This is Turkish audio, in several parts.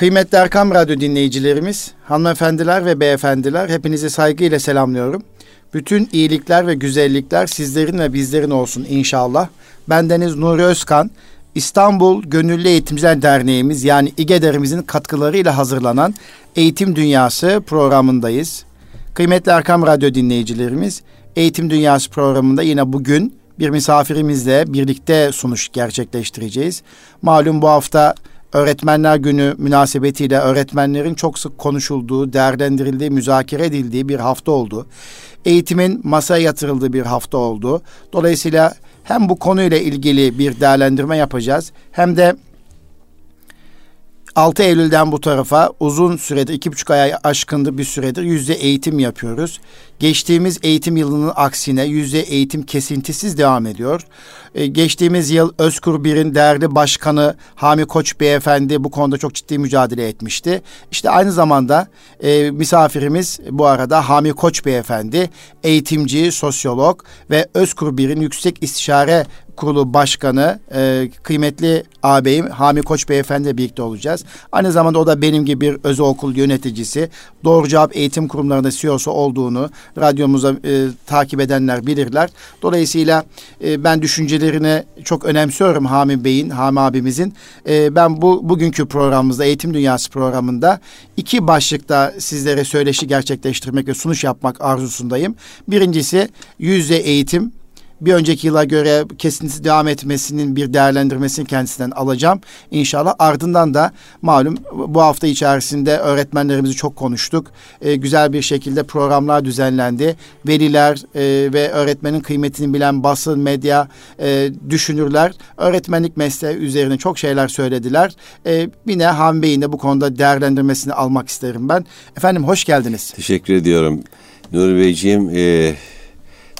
Kıymetli Erkam Radyo dinleyicilerimiz, hanımefendiler ve beyefendiler hepinizi saygıyla selamlıyorum. Bütün iyilikler ve güzellikler sizlerin ve bizlerin olsun inşallah. Bendeniz Nuri Özkan, İstanbul Gönüllü Eğitimciler Derneğimiz yani İGEDER'imizin katkılarıyla hazırlanan Eğitim Dünyası programındayız. Kıymetli Erkam Radyo dinleyicilerimiz, Eğitim Dünyası programında yine bugün bir misafirimizle birlikte sunuş gerçekleştireceğiz. Malum bu hafta Öğretmenler Günü münasebetiyle öğretmenlerin çok sık konuşulduğu, değerlendirildiği, müzakere edildiği bir hafta oldu. Eğitimin masaya yatırıldığı bir hafta oldu. Dolayısıyla hem bu konuyla ilgili bir değerlendirme yapacağız hem de 6 Eylül'den bu tarafa uzun süredir, iki buçuk aya aşkındı bir süredir yüzde eğitim yapıyoruz. Geçtiğimiz eğitim yılının aksine yüzde eğitim kesintisiz devam ediyor. Ee, geçtiğimiz yıl Özkur Bir'in değerli başkanı Hami Koç Beyefendi bu konuda çok ciddi mücadele etmişti. İşte aynı zamanda e, misafirimiz bu arada Hami Koç Beyefendi, eğitimci, sosyolog ve Özkur Bir'in yüksek istişare Kurulu Başkanı e, kıymetli ağabeyim Hami Koç Beyefendi birlikte olacağız. Aynı zamanda o da benim gibi bir özel okul yöneticisi. Doğru Cevap Eğitim Kurumlarında CEO'su olduğunu radyomuza e, takip edenler bilirler. Dolayısıyla e, ben düşüncelerini çok önemsiyorum Hami Bey'in, Hami abimizin. E, ben bu bugünkü programımızda, Eğitim Dünyası programında iki başlıkta sizlere söyleşi gerçekleştirmek ve sunuş yapmak arzusundayım. Birincisi yüzde eğitim bir önceki yıla göre kesintisi devam etmesinin bir değerlendirmesini kendisinden alacağım. İnşallah ardından da malum bu hafta içerisinde öğretmenlerimizi çok konuştuk. E, güzel bir şekilde programlar düzenlendi. Veliler e, ve öğretmenin kıymetini bilen basın, medya, e, düşünürler öğretmenlik mesleği üzerine çok şeyler söylediler. E, yine Han Bey'in de bu konuda değerlendirmesini almak isterim ben. Efendim hoş geldiniz. Teşekkür ediyorum. Nuri Beyciğim, e,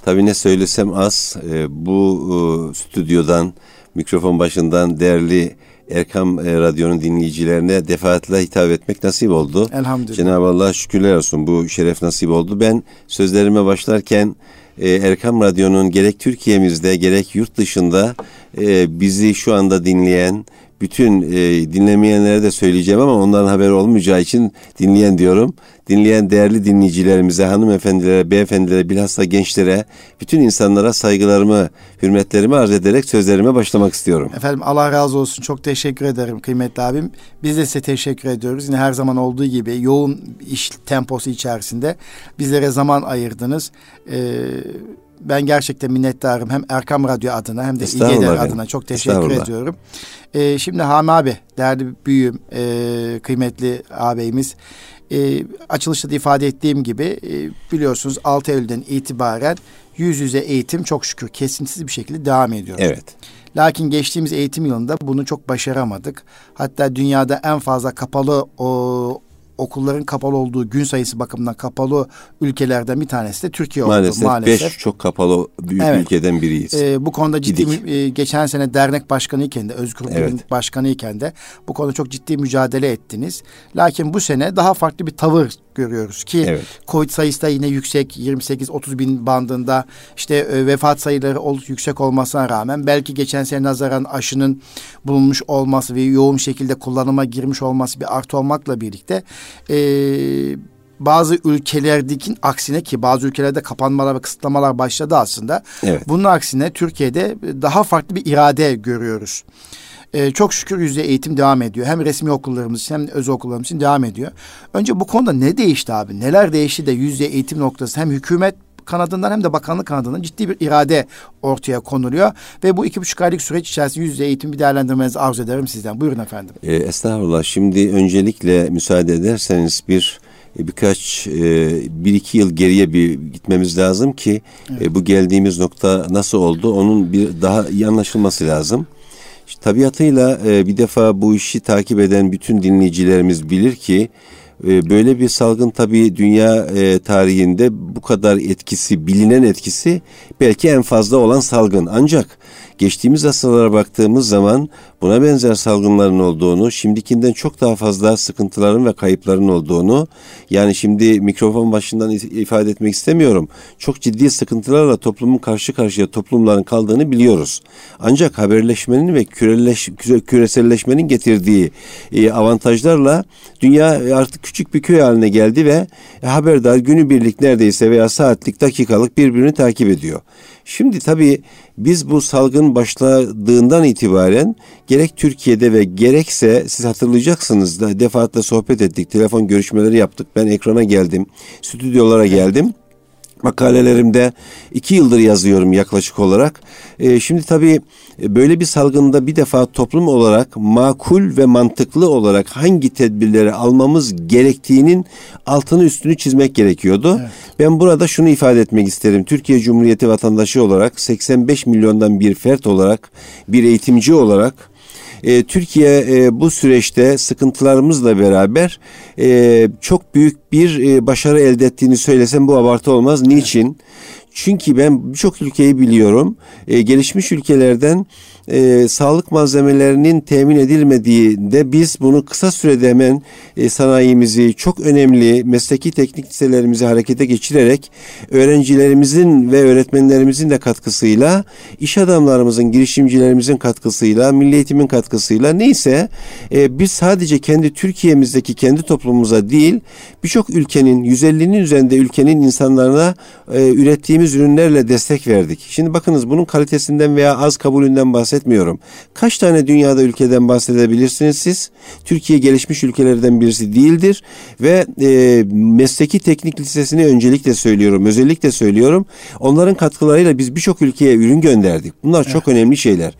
Tabii ne söylesem az. E, bu e, stüdyodan, mikrofon başından değerli Erkam e, Radyo'nun dinleyicilerine defaatle hitap etmek nasip oldu. Elhamdülillah. Cenab-ı Allah şükürler olsun bu şeref nasip oldu. Ben sözlerime başlarken e, Erkam Radyo'nun gerek Türkiye'mizde gerek yurt dışında e, bizi şu anda dinleyen bütün e, dinlemeyenlere de söyleyeceğim ama onların haberi olmayacağı için dinleyen diyorum. Dinleyen değerli dinleyicilerimize, hanımefendilere, beyefendilere, bilhassa gençlere, bütün insanlara saygılarımı, hürmetlerimi arz ederek sözlerime başlamak istiyorum. Efendim Allah razı olsun. Çok teşekkür ederim kıymetli abim. Biz de size teşekkür ediyoruz. Yine her zaman olduğu gibi yoğun iş temposu içerisinde bizlere zaman ayırdınız. Ee, ben gerçekten minnettarım hem Erkam Radyo adına hem de İGEDER adına çok teşekkür ediyorum. Ee, şimdi Hami abi, değerli büyüğüm, e, kıymetli ağabeyimiz. E, açılışta da ifade ettiğim gibi e, biliyorsunuz 6 Eylül'den itibaren yüz yüze eğitim çok şükür kesintisiz bir şekilde devam ediyor. Evet. Lakin geçtiğimiz eğitim yılında bunu çok başaramadık. Hatta dünyada en fazla kapalı o okulların kapalı olduğu gün sayısı bakımından kapalı ülkelerden bir tanesi de Türkiye maalesef, oldu. Maalesef. Beş çok kapalı büyük evet. ülkeden biriyiz. Ee, bu konuda ciddi e, geçen sene dernek başkanı iken de Özgür evet. başkanı iken de bu konuda çok ciddi mücadele ettiniz. Lakin bu sene daha farklı bir tavır görüyoruz ki evet. Covid sayısı da yine yüksek 28-30 bin bandında işte e, vefat sayıları ol, yüksek olmasına rağmen belki geçen sene nazaran aşının bulunmuş olması ve yoğun şekilde kullanıma girmiş olması bir artı olmakla birlikte e, bazı ülkelerdeki aksine ki bazı ülkelerde kapanmalar ve kısıtlamalar başladı aslında. Evet. Bunun aksine Türkiye'de daha farklı bir irade görüyoruz. Ee, çok şükür yüzde eğitim devam ediyor. Hem resmi okullarımız için hem de özel okullarımız için devam ediyor. Önce bu konuda ne değişti abi? Neler değişti de yüzde eğitim noktası hem hükümet kanadından hem de bakanlık kanadından ciddi bir irade ortaya konuluyor. Ve bu iki buçuk aylık süreç içerisinde yüzde eğitim bir değerlendirmenizi arzu ederim sizden. Buyurun efendim. E, estağfurullah. Şimdi öncelikle müsaade ederseniz bir e, birkaç e, bir iki yıl geriye bir gitmemiz lazım ki evet. e, bu geldiğimiz nokta nasıl oldu onun bir daha iyi anlaşılması lazım. İşte, tabiatıyla bir defa bu işi takip eden bütün dinleyicilerimiz bilir ki e, böyle bir salgın tabii dünya e, tarihinde bu kadar etkisi bilinen etkisi belki en fazla olan salgın. Ancak geçtiğimiz asırlara baktığımız zaman buna benzer salgınların olduğunu, şimdikinden çok daha fazla sıkıntıların ve kayıpların olduğunu, yani şimdi mikrofon başından ifade etmek istemiyorum. Çok ciddi sıkıntılarla toplumun karşı karşıya toplumların kaldığını biliyoruz. Ancak haberleşmenin ve küreleş, küreselleşmenin getirdiği e, avantajlarla dünya artık küçük bir köy haline geldi ve haberdar günübirlik neredeyse veya saatlik dakikalık birbirini takip ediyor. Şimdi tabii biz bu salgın başladığından itibaren gerek Türkiye'de ve gerekse siz hatırlayacaksınız da defaatle sohbet ettik, telefon görüşmeleri yaptık. Ben ekrana geldim, stüdyolara geldim makalelerimde iki yıldır yazıyorum yaklaşık olarak. E, şimdi tabii e, böyle bir salgında bir defa toplum olarak makul ve mantıklı olarak hangi tedbirleri almamız gerektiğinin altını üstünü çizmek gerekiyordu. Evet. Ben burada şunu ifade etmek isterim. Türkiye Cumhuriyeti vatandaşı olarak 85 milyondan bir fert olarak bir eğitimci olarak e, Türkiye e, bu süreçte sıkıntılarımızla beraber e, çok büyük bir e, başarı elde ettiğini söylesem bu abartı olmaz. Niçin? Çünkü ben birçok ülkeyi biliyorum. E, gelişmiş ülkelerden e, sağlık malzemelerinin temin edilmediğinde biz bunu kısa sürede hemen e, sanayimizi çok önemli mesleki teknik liselerimizi harekete geçirerek öğrencilerimizin ve öğretmenlerimizin de katkısıyla iş adamlarımızın, girişimcilerimizin katkısıyla, milli eğitimin katkısıyla neyse e, biz sadece kendi Türkiye'mizdeki kendi toplumumuza değil birçok ülkenin 150'nin üzerinde ülkenin insanlarına e, ürettiğimiz ürünlerle destek verdik. Şimdi bakınız bunun kalitesinden veya az kabulünden bahsetmiyorum bahsetmiyorum. Kaç tane dünyada ülkeden bahsedebilirsiniz siz? Türkiye gelişmiş ülkelerden birisi değildir ve e, mesleki teknik lisesini öncelikle söylüyorum, özellikle söylüyorum. Onların katkılarıyla biz birçok ülkeye ürün gönderdik. Bunlar çok evet. önemli şeyler.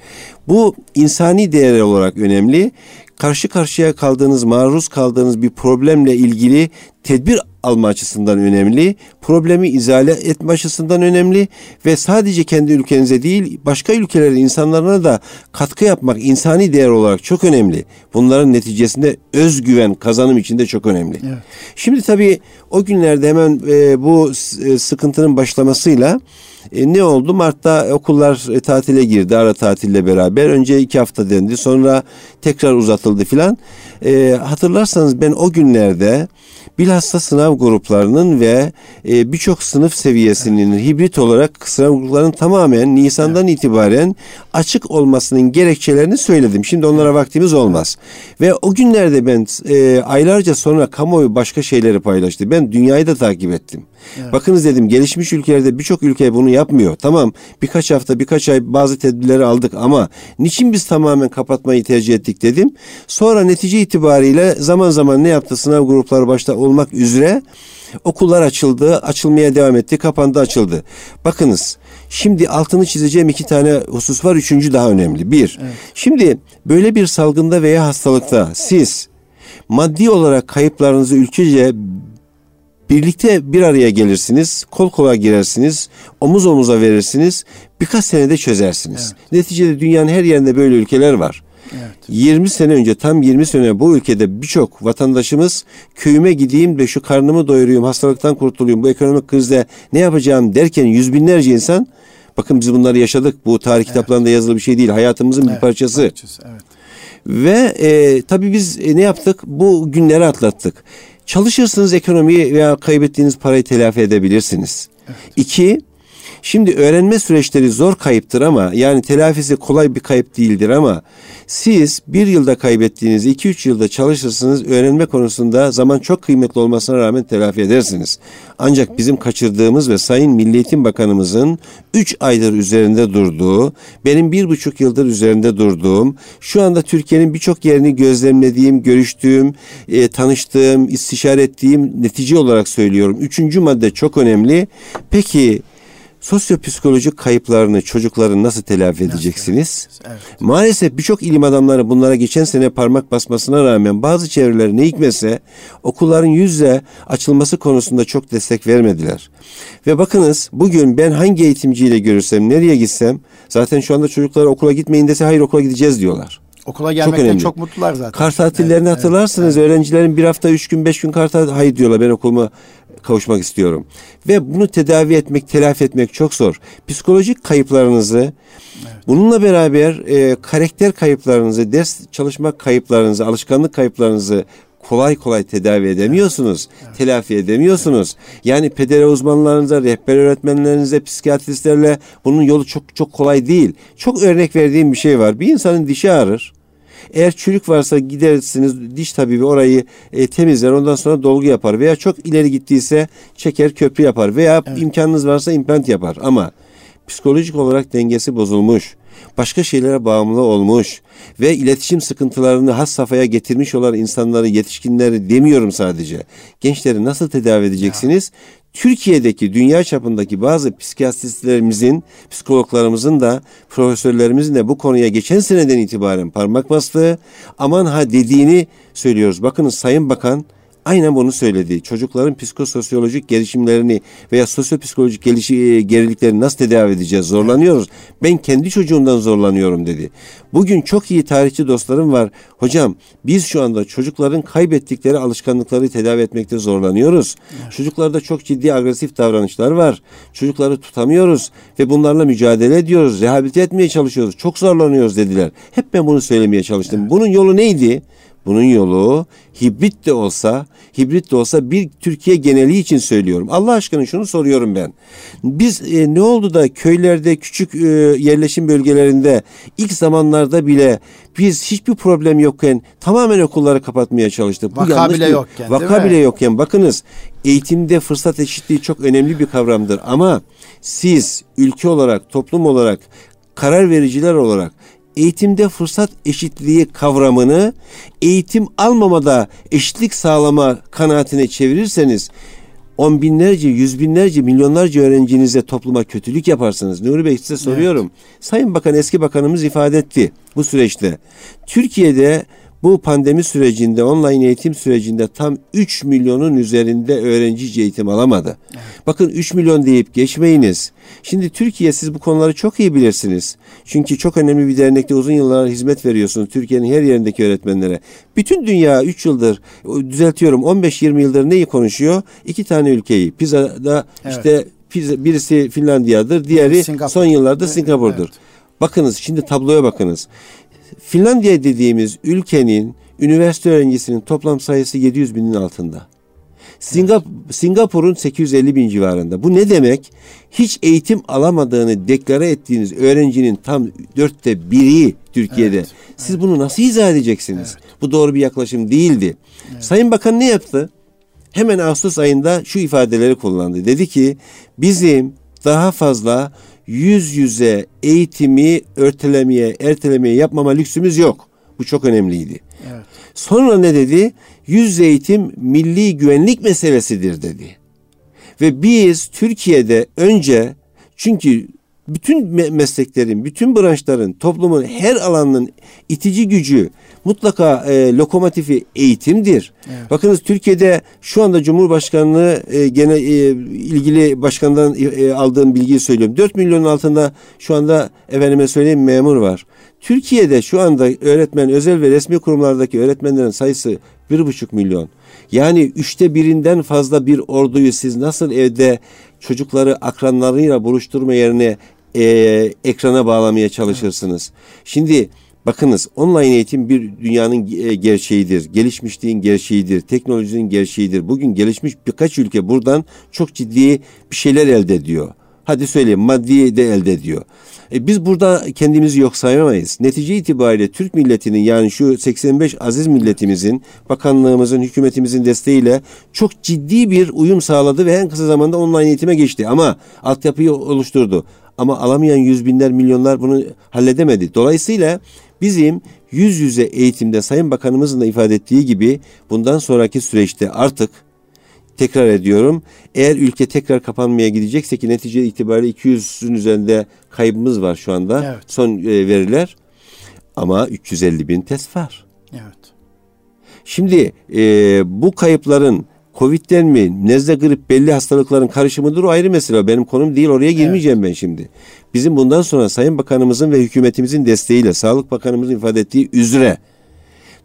Bu insani değer olarak önemli karşı karşıya kaldığınız, maruz kaldığınız bir problemle ilgili tedbir alma açısından önemli, problemi izale etme açısından önemli ve sadece kendi ülkenize değil başka ülkelerin insanlarına da katkı yapmak insani değer olarak çok önemli. Bunların neticesinde özgüven kazanım için de çok önemli. Evet. Şimdi tabii o günlerde hemen e, bu e, sıkıntının başlamasıyla e, ne oldu? Mart'ta okullar e, tatile girdi ara tatille beraber. Önce iki hafta dendi sonra tekrar uzatıldı filan. E, hatırlarsanız ben o günlerde bilhassa sınav gruplarının ve e, birçok sınıf seviyesinin evet. hibrit olarak sınav gruplarının tamamen Nisan'dan evet. itibaren açık olmasının gerekçelerini söyledim. Şimdi onlara vaktimiz olmaz. Ve o günlerde ben e, aylarca sonra kamuoyu başka şeyleri paylaştı. Ben dünyayı da takip ettim. Evet. Bakınız dedim gelişmiş ülkelerde birçok ülke bunu yapmıyor. Tamam birkaç hafta birkaç ay bazı tedbirleri aldık ama niçin biz tamamen kapatmayı tercih ettik dedim. Sonra netice itibariyle zaman zaman ne yaptı sınav grupları başta olmak üzere okullar açıldı, açılmaya devam etti, kapandı, açıldı. Bakınız Şimdi altını çizeceğim iki tane husus var. Üçüncü daha önemli. Bir, evet. şimdi böyle bir salgında veya hastalıkta siz maddi olarak kayıplarınızı ülkece Birlikte bir araya gelirsiniz, kol kola girersiniz, omuz omuza verirsiniz, birkaç senede çözersiniz. Evet. Neticede dünyanın her yerinde böyle ülkeler var. Evet. 20 sene önce tam 20 sene bu ülkede birçok vatandaşımız köyüme gideyim de şu karnımı doyurayım, hastalıktan kurtulayım, bu ekonomik krizde ne yapacağım derken yüz binlerce insan bakın biz bunları yaşadık. Bu tarih evet. kitaplarında yazılı bir şey değil. Hayatımızın evet, bir parçası. parçası evet. Ve e, tabii biz e, ne yaptık? Bu günleri atlattık. Çalışırsınız ekonomiyi veya kaybettiğiniz parayı telafi edebilirsiniz. Evet. İki, Şimdi öğrenme süreçleri zor kayıptır ama yani telafisi kolay bir kayıp değildir ama siz bir yılda kaybettiğiniz iki üç yılda çalışırsınız öğrenme konusunda zaman çok kıymetli olmasına rağmen telafi edersiniz. Ancak bizim kaçırdığımız ve Sayın Milli Eğitim Bakanımızın üç aydır üzerinde durduğu, benim bir buçuk yıldır üzerinde durduğum, şu anda Türkiye'nin birçok yerini gözlemlediğim, görüştüğüm, e, tanıştığım, istişare ettiğim netice olarak söylüyorum. Üçüncü madde çok önemli. Peki sosyopsikolojik kayıplarını çocukların nasıl telafi edeceksiniz? Evet. Maalesef birçok ilim adamları bunlara geçen sene parmak basmasına rağmen bazı çevreler ne hikmetse okulların yüzle açılması konusunda çok destek vermediler. Ve bakınız bugün ben hangi eğitimciyle görürsem, nereye gitsem zaten şu anda çocuklar okula gitmeyin dese hayır okula gideceğiz diyorlar. Okula gelmekten çok, çok mutlular zaten. Kar tatillerini evet, hatırlarsınız. Evet, evet. Öğrencilerin bir hafta, üç gün, beş gün kar tatili. Hayır diyorlar ben okulumu kavuşmak istiyorum. Ve bunu tedavi etmek, telafi etmek çok zor. Psikolojik kayıplarınızı, evet. bununla beraber e, karakter kayıplarınızı, ders çalışma kayıplarınızı, alışkanlık kayıplarınızı kolay kolay tedavi edemiyorsunuz. Evet. Telafi edemiyorsunuz. Yani pedere uzmanlarınıza, rehber öğretmenlerinize, psikiyatristlerle bunun yolu çok çok kolay değil. Çok örnek verdiğim bir şey var. Bir insanın dişi ağrır. Eğer çürük varsa gidersiniz diş tabibi orayı e, temizler ondan sonra dolgu yapar veya çok ileri gittiyse çeker köprü yapar veya evet. imkanınız varsa implant yapar ama psikolojik olarak dengesi bozulmuş başka şeylere bağımlı olmuş ve iletişim sıkıntılarını has safhaya getirmiş olan insanları, yetişkinleri demiyorum sadece. Gençleri nasıl tedavi edeceksiniz? Ya. Türkiye'deki dünya çapındaki bazı psikiyatristlerimizin, psikologlarımızın da profesörlerimizin de bu konuya geçen seneden itibaren parmak bastığı aman ha dediğini söylüyoruz. Bakınız Sayın Bakan aynen bunu söyledi. Çocukların psikososyolojik gelişimlerini veya sosyopsikolojik gelişi, e, geriliklerini nasıl tedavi edeceğiz? Zorlanıyoruz. Ben kendi çocuğumdan zorlanıyorum dedi. Bugün çok iyi tarihçi dostlarım var. Hocam biz şu anda çocukların kaybettikleri alışkanlıkları tedavi etmekte zorlanıyoruz. Evet. Çocuklarda çok ciddi agresif davranışlar var. Çocukları tutamıyoruz ve bunlarla mücadele ediyoruz. Rehabilite etmeye çalışıyoruz. Çok zorlanıyoruz dediler. Hep ben bunu söylemeye çalıştım. Evet. Bunun yolu neydi? Bunun yolu hibrit de olsa, hibrit de olsa bir Türkiye geneli için söylüyorum. Allah aşkına şunu soruyorum ben. Biz e, ne oldu da köylerde, küçük e, yerleşim bölgelerinde ilk zamanlarda bile biz hiçbir problem yokken tamamen okulları kapatmaya çalıştık. Bu vaka bile yokken. Vaka bile yokken. Bakınız eğitimde fırsat eşitliği çok önemli bir kavramdır ama siz ülke olarak, toplum olarak karar vericiler olarak eğitimde fırsat eşitliği kavramını eğitim almamada eşitlik sağlama kanaatine çevirirseniz on binlerce, yüz binlerce, milyonlarca öğrencinize topluma kötülük yaparsınız. Nuri Bey size soruyorum. Evet. Sayın Bakan, eski bakanımız ifade etti bu süreçte. Türkiye'de bu pandemi sürecinde, online eğitim sürecinde tam 3 milyonun üzerinde öğrenci eğitim alamadı. Evet. Bakın 3 milyon deyip geçmeyiniz. Şimdi Türkiye siz bu konuları çok iyi bilirsiniz. Çünkü çok önemli bir dernekte uzun yıllar hizmet veriyorsunuz Türkiye'nin her yerindeki öğretmenlere. Bütün dünya 3 yıldır düzeltiyorum 15-20 yıldır neyi konuşuyor? İki tane ülkeyi. Pizza'da evet. işte birisi Finlandiya'dır, diğeri Singapur. son yıllarda Singapur'dur. Evet. Bakınız şimdi tabloya bakınız. Finlandiya dediğimiz ülkenin üniversite öğrencisinin toplam sayısı 700 binin altında. Singap Singapur'un 850 bin civarında. Bu ne demek? Hiç eğitim alamadığını deklare ettiğiniz öğrencinin tam dörtte biri Türkiye'de. Evet, Siz evet. bunu nasıl izah edeceksiniz? Evet. Bu doğru bir yaklaşım değildi. Evet. Sayın Bakan ne yaptı? Hemen Ağustos ayında şu ifadeleri kullandı. Dedi ki bizim daha fazla yüz yüze eğitimi örtelemeye, ertelemeye yapmama lüksümüz yok. Bu çok önemliydi. Evet. Sonra ne dedi? Yüz eğitim milli güvenlik meselesidir dedi. Ve biz Türkiye'de önce çünkü bütün mesleklerin, bütün branşların, toplumun her alanının itici gücü mutlaka e, lokomotifi eğitimdir. Evet. Bakınız Türkiye'de şu anda Cumhurbaşkanlığı e, gene e, ilgili başkandan e, e aldığım bilgiyi söylüyorum. 4 milyonun altında şu anda efendime söyleyeyim memur var. Türkiye'de şu anda öğretmen, özel ve resmi kurumlardaki öğretmenlerin sayısı bir buçuk milyon. Yani üçte birinden fazla bir orduyu siz nasıl evde çocukları akranlarıyla buluşturma yerine e, ekrana bağlamaya çalışırsınız. Şimdi bakınız online eğitim bir dünyanın e, gerçeğidir. Gelişmişliğin gerçeğidir. Teknolojinin gerçeğidir. Bugün gelişmiş birkaç ülke buradan çok ciddi bir şeyler elde ediyor. Hadi söyleyeyim maddi de elde ediyor. E, biz burada kendimizi yok sayamayız. Netice itibariyle Türk milletinin yani şu 85 aziz milletimizin, bakanlığımızın, hükümetimizin desteğiyle çok ciddi bir uyum sağladı ve en kısa zamanda online eğitime geçti. Ama altyapıyı oluşturdu. Ama alamayan yüz binler, milyonlar bunu halledemedi. Dolayısıyla bizim yüz yüze eğitimde Sayın Bakanımızın da ifade ettiği gibi bundan sonraki süreçte artık tekrar ediyorum. Eğer ülke tekrar kapanmaya gidecekse ki netice itibariyle 200'ün üzerinde kaybımız var şu anda. Evet. Son e, veriler. Ama 350 bin test var. Evet. Şimdi e, bu kayıpların Covid'den mi, nezle grip belli hastalıkların karışımıdır o ayrı mesele. Benim konum değil oraya girmeyeceğim evet. ben şimdi. Bizim bundan sonra Sayın Bakanımızın ve hükümetimizin desteğiyle Sağlık Bakanımızın ifade ettiği üzere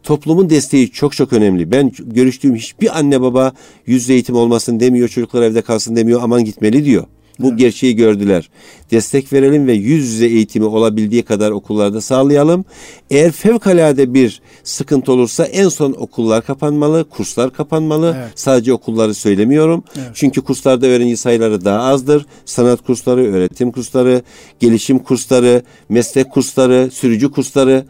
toplumun desteği çok çok önemli. Ben görüştüğüm hiçbir anne baba yüz eğitim olmasın demiyor, çocuklar evde kalsın demiyor, aman gitmeli diyor. Bu evet. gerçeği gördüler. Destek verelim ve yüz yüze eğitimi olabildiği kadar okullarda sağlayalım. Eğer fevkalade bir sıkıntı olursa en son okullar kapanmalı, kurslar kapanmalı. Evet. Sadece okulları söylemiyorum. Evet. Çünkü kurslarda öğrenci sayıları daha azdır. Sanat kursları, öğretim kursları, gelişim kursları, meslek kursları, sürücü kursları.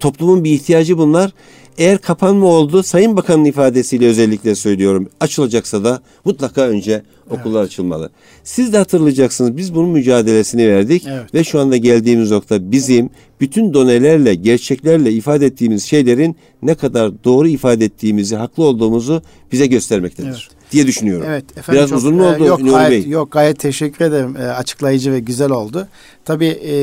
Toplumun bir ihtiyacı bunlar. Eğer kapanma oldu, Sayın Bakan'ın ifadesiyle özellikle söylüyorum, açılacaksa da mutlaka önce okullar evet. açılmalı. Siz de hatırlayacaksınız, biz bunun mücadelesini verdik evet. ve şu anda geldiğimiz nokta bizim bütün donelerle, gerçeklerle ifade ettiğimiz şeylerin ne kadar doğru ifade ettiğimizi, haklı olduğumuzu bize göstermektedir. Evet diye düşünüyorum. Evet efendim. Biraz çok, uzun mu e, oldu yok, gayet, Bey? Yok gayet teşekkür ederim. E, açıklayıcı ve güzel oldu. Tabii e,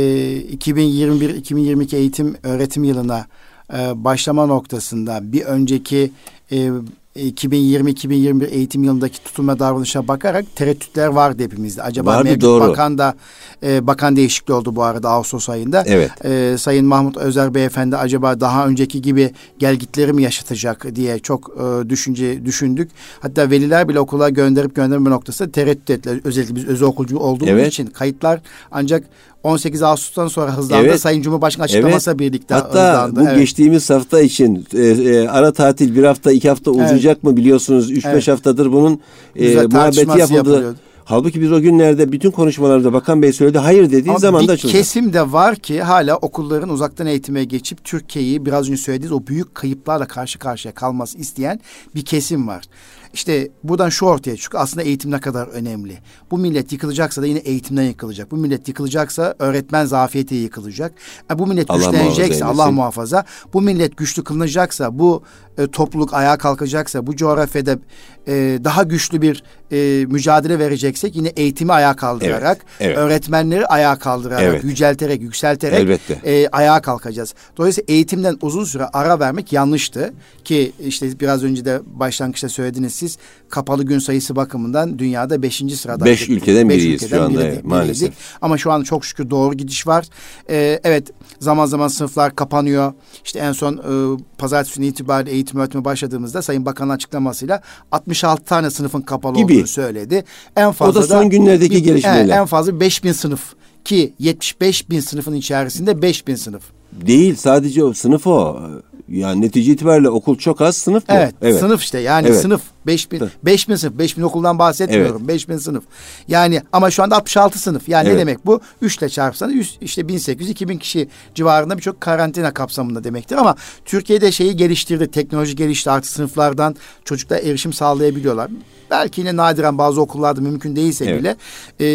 2021-2022 eğitim öğretim yılına e, başlama noktasında bir önceki e, 2020-2021 eğitim yılındaki tutum ve davranışa bakarak tereddütler vardı hepimizde. Acaba Vardı, mevcut doğru. bakan da e, bakan değişikliği oldu bu arada Ağustos ayında. Evet. E, Sayın Mahmut Özer Beyefendi acaba daha önceki gibi gelgitleri mi yaşatacak diye çok e, düşünce düşündük. Hatta veliler bile okula gönderip gönderme noktasında tereddüt ettiler. Özellikle biz özel okulcu olduğumuz evet. için kayıtlar ancak 18 Ağustos'tan sonra hızlandı. Evet. Sayın Cumhurbaşkanı açıklaması evet. birlikte Hatta hızlandı. bu evet. geçtiğimiz hafta için e, e, ara tatil bir hafta iki hafta uzayacak evet. mı biliyorsunuz? 3-5 evet. haftadır bunun e, muhabbeti yapıldı. Halbuki biz o günlerde bütün konuşmalarda Bakan Bey söyledi hayır dediği Ama zaman da açılacak. kesim de var ki hala okulların uzaktan eğitime geçip Türkiye'yi biraz önce söylediğiniz o büyük kayıplarla karşı karşıya kalması isteyen bir kesim var. İşte buradan şu ortaya çıkıyor. Aslında eğitim ne kadar önemli. Bu millet yıkılacaksa da yine eğitimden yıkılacak. Bu millet yıkılacaksa öğretmen zafiyeti yıkılacak. E, bu millet Allah güçlenecekse Allah muhafaza. Bu millet güçlü kılınacaksa, bu e, topluluk ayağa kalkacaksa, bu coğrafyada e, daha güçlü bir e, mücadele vereceksek yine eğitimi ayağa kaldırarak, evet, evet. öğretmenleri ayağa kaldırarak, evet. yücelterek, yükselterek Elbette. E, ayağa kalkacağız. Dolayısıyla eğitimden uzun süre ara vermek yanlıştı ki işte biraz önce de başlangıçta söylediniz siz kapalı gün sayısı bakımından dünyada beşinci sırada. Beş ülkeden beş biriyiz ülkeden şu anda biri, maalesef. Ama şu an çok şükür doğru gidiş var. Ee, evet zaman zaman sınıflar kapanıyor. İşte en son e, pazartesi itibariyle eğitim öğretimi başladığımızda Sayın Bakan'ın açıklamasıyla 66 tane sınıfın kapalı Gibi. olduğunu söyledi. En fazla o da son günlerdeki bir, gelişmeler. En fazla 5000 sınıf ki 75 bin sınıfın içerisinde 5 bin sınıf. Değil sadece o sınıf o. Yani netice itibariyle okul çok az sınıf bu. Evet, evet. sınıf işte yani evet. sınıf 5000 5000 sınıf 5000 okuldan bahsetmiyorum. Evet. 5000 sınıf. Yani ama şu anda 66 sınıf. Yani evet. ne demek bu? 3 ile çarpsanız işte 1800 2000 kişi civarında birçok karantina kapsamında demektir ama Türkiye'de şeyi geliştirdi. Teknoloji gelişti. Artık sınıflardan çocuklar erişim sağlayabiliyorlar. Belki yine nadiren bazı okullarda mümkün değilse evet. bile e,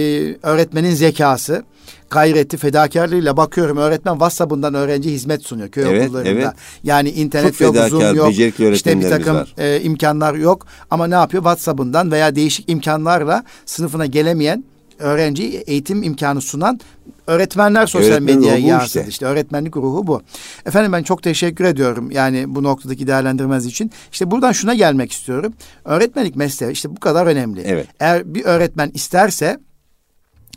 öğretmenin zekası gayreti, fedakarlığıyla bakıyorum öğretmen WhatsApp'ından öğrenci hizmet sunuyor köy evet, okullarında. Evet. Yani internet Çok yok, Zoom yok, işte bir takım e, imkanlar yok. Ama ne yapıyor? WhatsApp'ından veya değişik imkanlarla sınıfına gelemeyen öğrenci eğitim imkanı sunan öğretmenler sosyal Öğretmen medyaya yansıdı. Işte. işte öğretmenlik ruhu bu. Efendim ben çok teşekkür ediyorum yani bu noktadaki değerlendirmeniz için. İşte buradan şuna gelmek istiyorum. Öğretmenlik mesleği işte bu kadar önemli. Evet. Eğer bir öğretmen isterse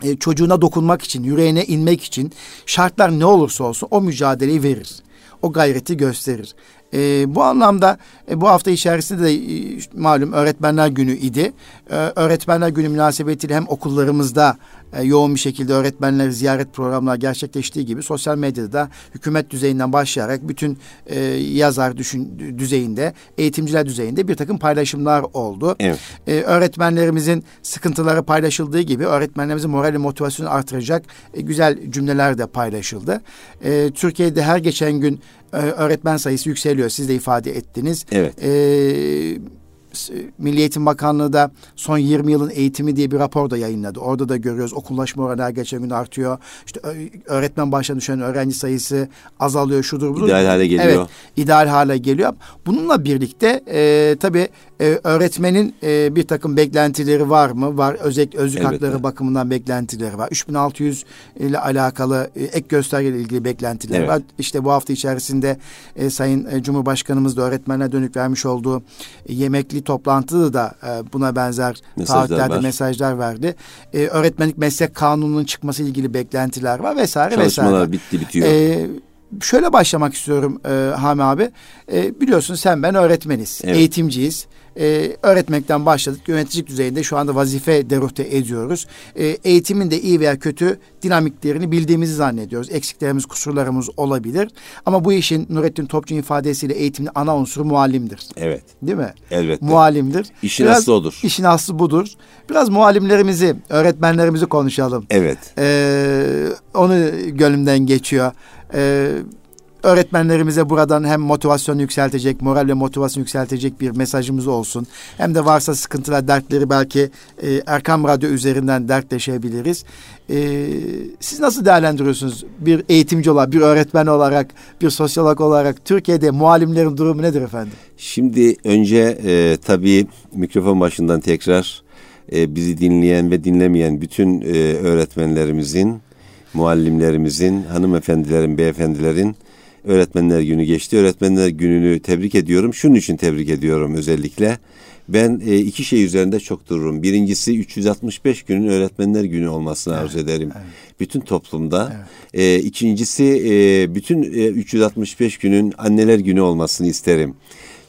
e, çocuğuna dokunmak için, yüreğine inmek için şartlar ne olursa olsun o mücadeleyi verir. O gayreti gösterir. E, bu anlamda e, bu hafta içerisinde de e, malum Öğretmenler Günü idi. E, Öğretmenler Günü münasebetiyle hem okullarımızda e, yoğun bir şekilde öğretmenleri ziyaret programları gerçekleştiği gibi sosyal medyada da hükümet düzeyinden başlayarak bütün e, yazar düşün, düzeyinde, eğitimciler düzeyinde bir takım paylaşımlar oldu. Evet. E, öğretmenlerimizin sıkıntıları paylaşıldığı gibi öğretmenlerimizin moral ve motivasyonu artıracak e, güzel cümleler de paylaşıldı. E, Türkiye'de her geçen gün e, öğretmen sayısı yükseliyor. Siz de ifade ettiniz. Evet. E, Milli Eğitim Bakanlığı da son 20 yılın eğitimi diye bir rapor da yayınladı. Orada da görüyoruz okullaşma oranı her geçen gün artıyor. İşte öğretmen başına düşen öğrenci sayısı azalıyor şudur budur. İdeal hale geliyor. Evet ideal hale geliyor. Bununla birlikte e, tabii e, öğretmenin e, bir takım beklentileri var mı? Var. Özellikle özlük Elbette. hakları bakımından beklentileri var. 3600 ile alakalı e, ek göstergeyle ilgili beklentiler evet. var. İşte bu hafta içerisinde e, Sayın e, Cumhurbaşkanımız da öğretmenler dönük vermiş olduğu e, yemekli toplantıda da e, buna benzer taahhütlerde mesajlar verdi. E, öğretmenlik meslek kanununun çıkması ilgili beklentiler var vesaire Çalışmalar vesaire. bitti bitiyor. E, şöyle başlamak istiyorum e, Hami abi. E, biliyorsun sen ben öğretmeniz, evet. eğitimciyiz e, öğretmekten başladık. Yöneticilik düzeyinde şu anda vazife deruhte ediyoruz. E, eğitimin de iyi veya kötü dinamiklerini bildiğimizi zannediyoruz. Eksiklerimiz, kusurlarımız olabilir. Ama bu işin Nurettin Topçu ifadesiyle eğitimin ana unsuru muallimdir. Evet. Değil mi? Elbette. Muallimdir. İşin Biraz, aslı odur. İşin aslı budur. Biraz muallimlerimizi, öğretmenlerimizi konuşalım. Evet. Ee, onu gönlümden geçiyor. Ee, öğretmenlerimize buradan hem motivasyon yükseltecek, moral ve motivasyon yükseltecek bir mesajımız olsun. Hem de varsa sıkıntılar, dertleri belki e, Erkam Radyo üzerinden dertleşebiliriz. E, siz nasıl değerlendiriyorsunuz bir eğitimci olarak, bir öğretmen olarak, bir sosyolog olarak Türkiye'de muallimlerin durumu nedir efendim? Şimdi önce e, tabii mikrofon başından tekrar e, bizi dinleyen ve dinlemeyen bütün e, öğretmenlerimizin, muallimlerimizin, hanımefendilerin, beyefendilerin Öğretmenler Günü geçti. Öğretmenler Günü'nü tebrik ediyorum. Şunun için tebrik ediyorum özellikle. Ben e, iki şey üzerinde çok dururum. Birincisi 365 günün Öğretmenler Günü olmasını evet, arzu ederim. Evet. Bütün toplumda. Evet. E, ikincisi e, bütün e, 365 günün Anneler Günü olmasını isterim.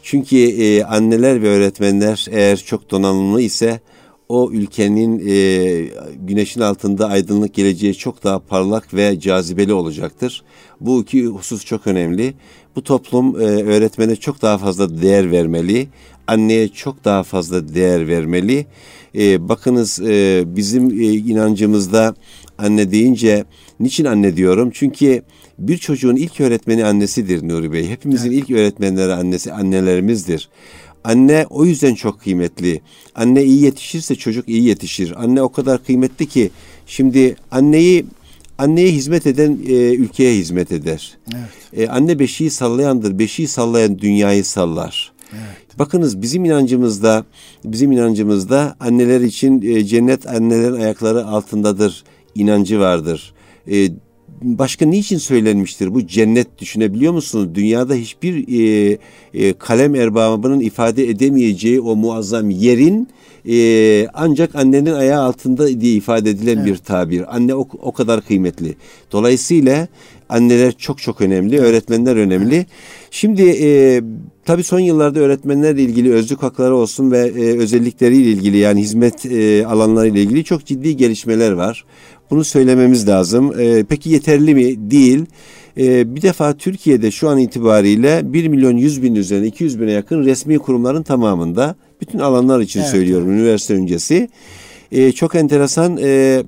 Çünkü e, anneler ve öğretmenler eğer çok donanımlı ise o ülkenin e, güneşin altında aydınlık geleceği çok daha parlak ve cazibeli olacaktır. Bu iki husus çok önemli. Bu toplum e, öğretmene çok daha fazla değer vermeli. Anneye çok daha fazla değer vermeli. E, bakınız e, bizim e, inancımızda anne deyince niçin anne diyorum? Çünkü bir çocuğun ilk öğretmeni annesidir Nuri Bey. Hepimizin evet. ilk öğretmenleri annesi annelerimizdir. Anne o yüzden çok kıymetli. Anne iyi yetişirse çocuk iyi yetişir. Anne o kadar kıymetli ki şimdi anneyi anneye hizmet eden e, ülkeye hizmet eder. Evet. E, anne beşiği sallayandır. Beşiği sallayan dünyayı sallar. Evet. Bakınız bizim inancımızda bizim inancımızda anneler için e, cennet annelerin ayakları altındadır inancı vardır. E, başka niçin söylenmiştir bu cennet düşünebiliyor musunuz? Dünyada hiçbir e, e, kalem erbabının ifade edemeyeceği o muazzam yerin e, ancak annenin ayağı altında diye ifade edilen evet. bir tabir. Anne o, o kadar kıymetli. Dolayısıyla anneler çok çok önemli, öğretmenler önemli. Evet. Şimdi e, tabii son yıllarda öğretmenlerle ilgili özlük hakları olsun ve e, özellikleriyle ilgili yani hizmet e, alanlarıyla ilgili çok ciddi gelişmeler var. Bunu söylememiz lazım. E, peki yeterli mi? Değil. E, bir defa Türkiye'de şu an itibariyle 1 milyon 100 bin üzerine 200 bine yakın resmi kurumların tamamında bütün alanlar için evet. söylüyorum üniversite öncesi. E, çok enteresan e,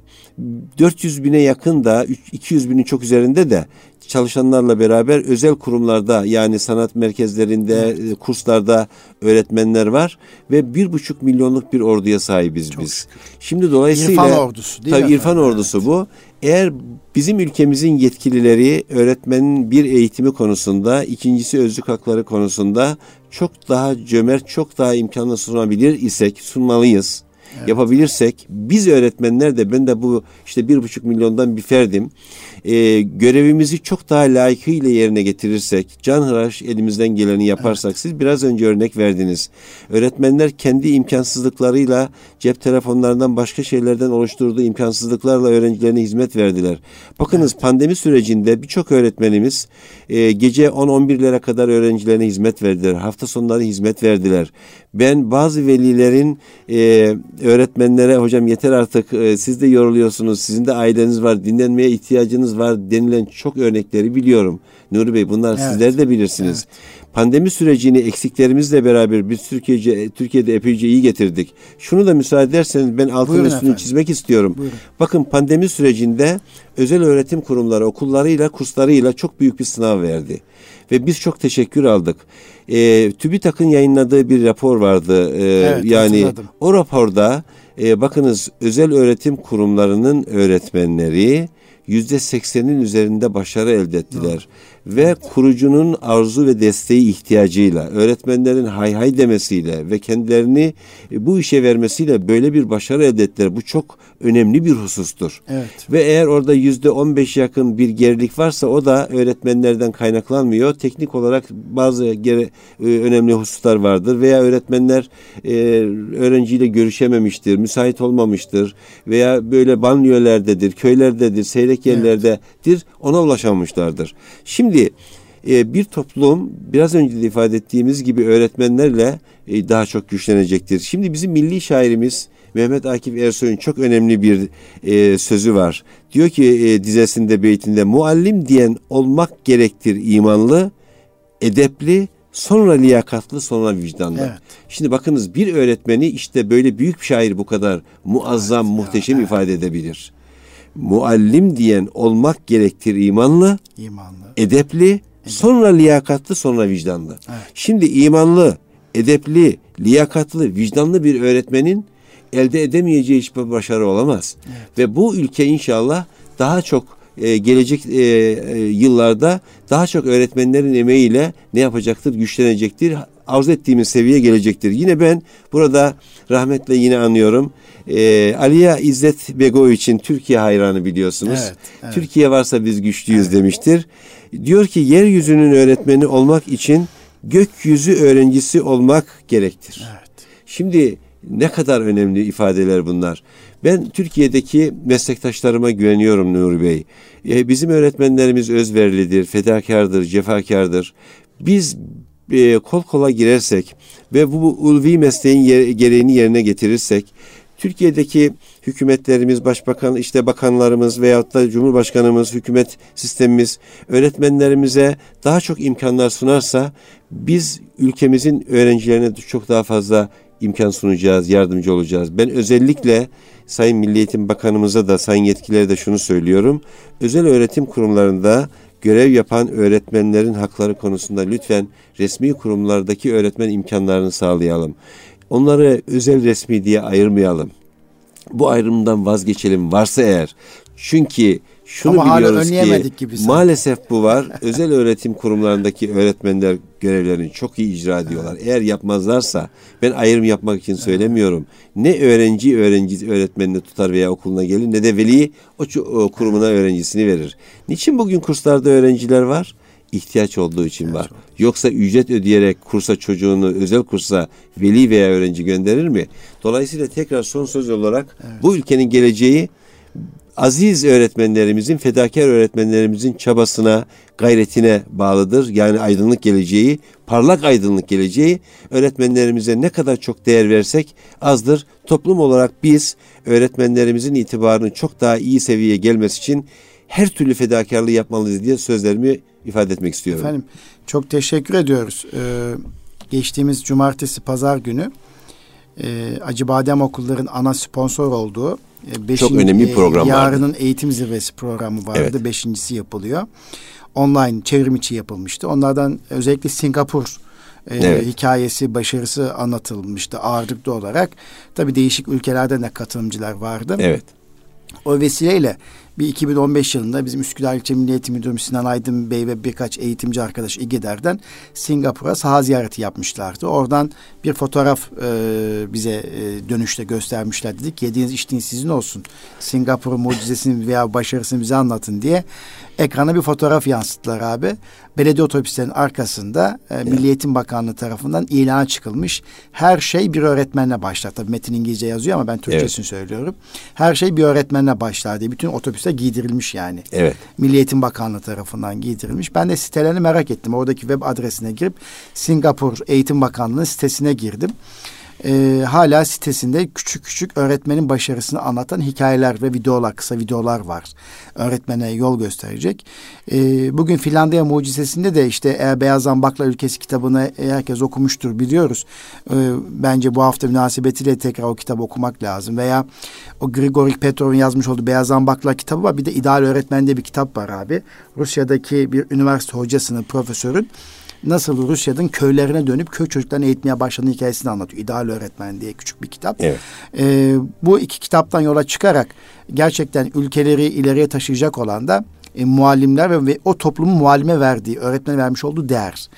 400 bine yakın da 200 binin çok üzerinde de çalışanlarla beraber özel kurumlarda yani sanat merkezlerinde, evet. E, kurslarda öğretmenler var ve bir buçuk milyonluk bir orduya sahibiz Çok biz. Şükür. Şimdi dolayısıyla İrfan ordusu değil tabii mi? İrfan ordusu evet. bu. Eğer bizim ülkemizin yetkilileri öğretmenin bir eğitimi konusunda, ikincisi özlük hakları konusunda çok daha cömert, çok daha imkanlı sunabilir isek sunmalıyız. Evet. Yapabilirsek biz öğretmenler de ben de bu işte bir buçuk milyondan bir ferdim e, görevimizi çok daha layıkıyla yerine getirirsek, can hıraş elimizden geleni yaparsak, evet. siz biraz önce örnek verdiniz. Öğretmenler kendi imkansızlıklarıyla cep telefonlarından başka şeylerden oluşturduğu imkansızlıklarla öğrencilerine hizmet verdiler. Bakınız evet. pandemi sürecinde birçok öğretmenimiz e, gece 10-11'lere kadar öğrencilerine hizmet verdiler. Hafta sonları hizmet verdiler. Ben bazı velilerin e, öğretmenlere hocam yeter artık e, siz de yoruluyorsunuz, sizin de aileniz var, dinlenmeye ihtiyacınız var denilen çok örnekleri biliyorum. Nuri Bey bunlar evet. sizler de bilirsiniz. Evet. Pandemi sürecini eksiklerimizle beraber biz Türkiye'de, Türkiye'de epeyce iyi getirdik. Şunu da müsaade ederseniz ben altını üstünü çizmek istiyorum. Buyurun. Bakın pandemi sürecinde özel öğretim kurumları okullarıyla kurslarıyla çok büyük bir sınav verdi. Ve biz çok teşekkür aldık. E, TÜBİTAK'ın yayınladığı bir rapor vardı. E, evet, yani hatırladım. o raporda e, bakınız özel öğretim kurumlarının öğretmenleri yüzde seksenin üzerinde başarı elde ettiler. Evet ve kurucunun arzu ve desteği ihtiyacıyla, öğretmenlerin hay hay demesiyle ve kendilerini e, bu işe vermesiyle böyle bir başarı elde ettiler. Bu çok önemli bir husustur. Evet. Ve eğer orada yüzde on beş yakın bir gerilik varsa o da öğretmenlerden kaynaklanmıyor. Teknik olarak bazı geri, e, önemli hususlar vardır veya öğretmenler e, öğrenciyle görüşememiştir, müsait olmamıştır veya böyle banliyölerdedir, köylerdedir, seyrek yerlerdedir ona ulaşamamışlardır. Şimdi Şimdi e, bir toplum biraz önce de ifade ettiğimiz gibi öğretmenlerle e, daha çok güçlenecektir. Şimdi bizim milli şairimiz Mehmet Akif Ersoy'un çok önemli bir e, sözü var. Diyor ki e, dizesinde beytinde muallim diyen olmak gerektir imanlı, edepli, sonra liyakatlı, sonra vicdanlı. Evet. Şimdi bakınız bir öğretmeni işte böyle büyük bir şair bu kadar muazzam, evet, muhteşem ya, evet. ifade edebilir. Muallim diyen olmak gerektir imanlı, imanlı. edepli, edepli, sonra liyakatlı, sonra vicdanlı. Evet. Şimdi imanlı, edepli, liyakatlı, vicdanlı bir öğretmenin elde edemeyeceği hiçbir başarı olamaz. Evet. Ve bu ülke inşallah daha çok e, gelecek e, e, yıllarda daha çok öğretmenlerin emeğiyle ne yapacaktır? Güçlenecektir. Arzu ettiğimiz seviyeye gelecektir. Yine ben burada rahmetle yine anıyorum. E, Aliya İzzet Bego için Türkiye hayranı biliyorsunuz. Evet, evet. Türkiye varsa biz güçlüyüz evet. demiştir. Diyor ki yeryüzünün öğretmeni olmak için gökyüzü öğrencisi olmak gerektir. Evet. Şimdi ne kadar önemli ifadeler bunlar. Ben Türkiye'deki meslektaşlarıma güveniyorum Nuri Bey. E, bizim öğretmenlerimiz özverilidir, fedakardır, cefakardır. Biz e, kol kola girersek ve bu, bu ulvi mesleğin yer, gereğini yerine getirirsek Türkiye'deki hükümetlerimiz, başbakan, işte bakanlarımız veyahut da cumhurbaşkanımız, hükümet sistemimiz öğretmenlerimize daha çok imkanlar sunarsa biz ülkemizin öğrencilerine çok daha fazla imkan sunacağız, yardımcı olacağız. Ben özellikle Sayın Milli Eğitim Bakanımıza da, sayın yetkililere de şunu söylüyorum. Özel öğretim kurumlarında görev yapan öğretmenlerin hakları konusunda lütfen resmi kurumlardaki öğretmen imkanlarını sağlayalım. Onları özel resmi diye ayırmayalım. Bu ayrımdan vazgeçelim varsa eğer. Çünkü şunu Ama biliyoruz ki gibi maalesef bu var. Özel öğretim kurumlarındaki öğretmenler görevlerini çok iyi icra ediyorlar. Eğer yapmazlarsa ben ayrım yapmak için söylemiyorum. Ne öğrenci öğrenci öğretmenini tutar veya okuluna gelir ne de veli o, o kurumuna öğrencisini verir. Niçin bugün kurslarda öğrenciler var? İhtiyaç olduğu için var. Yoksa ücret ödeyerek kursa çocuğunu özel kursa veli veya öğrenci gönderir mi? Dolayısıyla tekrar son söz olarak evet. bu ülkenin geleceği aziz öğretmenlerimizin, fedakar öğretmenlerimizin çabasına, gayretine bağlıdır. Yani aydınlık geleceği, parlak aydınlık geleceği öğretmenlerimize ne kadar çok değer versek azdır. Toplum olarak biz öğretmenlerimizin itibarını çok daha iyi seviyeye gelmesi için her türlü fedakarlığı yapmalıyız diye sözlerimi ifade etmek istiyorum. Efendim çok teşekkür ediyoruz. Ee, geçtiğimiz cumartesi pazar günü e, Acıbadem Okulların ana sponsor olduğu e, beşinci, Çok önemli bir program Yarının vardı. eğitim zirvesi programı vardı. Evet. Beşincisi yapılıyor. Online çevrim içi yapılmıştı. Onlardan özellikle Singapur e, evet. hikayesi, başarısı anlatılmıştı ağırlıklı olarak. Tabii değişik ülkelerden de katılımcılar vardı. Evet. O vesileyle bir 2015 yılında bizim Üsküdar İlçe Milli Eğitim Müdürümüz Sinan Aydın Bey ve birkaç eğitimci arkadaş İGEDER'den Singapur'a saha ziyareti yapmışlardı. Oradan bir fotoğraf e, bize e, dönüşte göstermişler dedik. Yediğiniz içtiğiniz sizin olsun. Singapur'un mucizesini veya başarısını bize anlatın diye ekrana bir fotoğraf yansıttılar abi. Belediye otobüslerinin arkasında e, Milli Eğitim Bakanlığı tarafından ilana çıkılmış. Her şey bir öğretmenle başlar. Tabii metin İngilizce yazıyor ama ben Türkçesini evet. söylüyorum. Her şey bir öğretmenle başlar diye. Bütün otobüse giydirilmiş yani. Evet. Milli Eğitim Bakanlığı tarafından giydirilmiş. Ben de sitelerini merak ettim. Oradaki web adresine girip Singapur Eğitim Bakanlığı sitesine girdim e, hala sitesinde küçük küçük öğretmenin başarısını anlatan hikayeler ve videolar, kısa videolar var. Öğretmene yol gösterecek. E, bugün Finlandiya Mucizesi'nde de işte eğer Beyaz Zambaklar Ülkesi kitabını herkes okumuştur biliyoruz. E, bence bu hafta münasebetiyle tekrar o kitabı okumak lazım. Veya o Grigori Petrov'un yazmış olduğu Beyaz Zambaklar kitabı var. Bir de İdeal Öğretmen diye bir kitap var abi. Rusya'daki bir üniversite hocasının, profesörün nasıl Rusya'nın köylerine dönüp köy çocuklarını eğitmeye başladığını hikayesini anlatıyor. İdeal Öğretmen diye küçük bir kitap. Evet. Ee, bu iki kitaptan yola çıkarak gerçekten ülkeleri ileriye taşıyacak olan da e, muallimler ve, ve o toplumun muallime verdiği, öğretmene vermiş olduğu değer.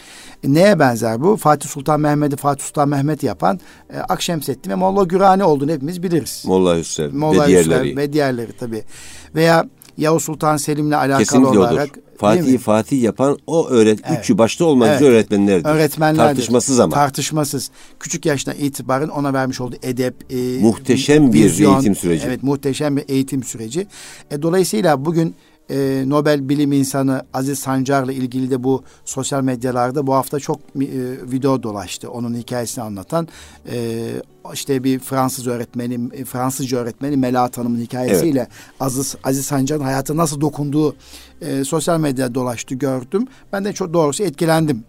E, neye benzer bu? Fatih Sultan Mehmet'i Fatih Sultan Mehmet yapan e, Akşemseddin ve Molla Gürani olduğunu hepimiz biliriz. Molla Hüseyin Molla ve diğerleri. Ve diğerleri tabii. Veya Yavuz Sultan Selim'le alakalı Kesinlikle olarak odur. Fatih Fatih yapan o öğret evet. üçü başta olmak evet. üzere öğretmenlerdir. Öğretmenlerdir. Tartışmasız ama. Tartışmasız. Küçük yaştan itibaren ona vermiş olduğu edep, e, muhteşem bir vizyon, eğitim süreci. Evet, muhteşem bir eğitim süreci. E, dolayısıyla bugün e, Nobel bilim insanı Aziz Sancar'la ilgili de bu sosyal medyalarda bu hafta çok e, video dolaştı. Onun hikayesini anlatan e, işte bir Fransız öğretmeni, e, Fransızca öğretmeni Melahat Hanım'ın hikayesiyle evet. Aziz, Aziz Sancar'ın hayata nasıl dokunduğu e, sosyal medyada dolaştı gördüm. Ben de çok doğrusu etkilendim.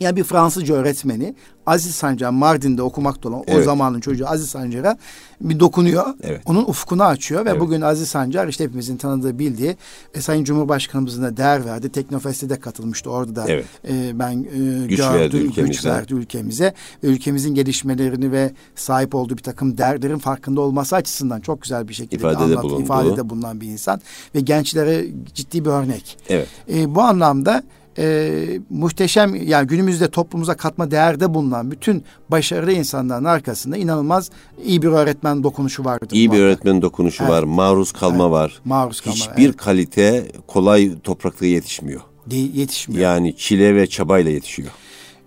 Yani bir Fransızca öğretmeni Aziz Sancar Mardin'de okumakta olan evet. o zamanın çocuğu Aziz Sancar'a bir dokunuyor. Evet. Onun ufkunu açıyor ve evet. bugün Aziz Sancar işte hepimizin tanıdığı bildiği ve Sayın Cumhurbaşkanımızın da değer verdi. Teknofest'e de katılmıştı. Orada da evet. e, ben e, güç gördüm. Verdi ülkemize. Güç verdi ülkemize. Ve ülkemizin gelişmelerini ve sahip olduğu bir takım değerlerin farkında olması açısından çok güzel bir şekilde ifadede, anlat, bulundu. ifadede bulunan bir insan. Ve gençlere ciddi bir örnek. Evet. E, bu anlamda e, muhteşem yani günümüzde toplumumuza katma değerde bulunan bütün başarılı insanların arkasında inanılmaz iyi bir öğretmen dokunuşu vardır. İyi bir öğretmen dokunuşu evet. var, maruz kalma evet. var. Maruz kalma. Hiçbir evet. kalite kolay toprakta yetişmiyor. De, yetişmiyor. Yani çile ve çabayla yetişiyor.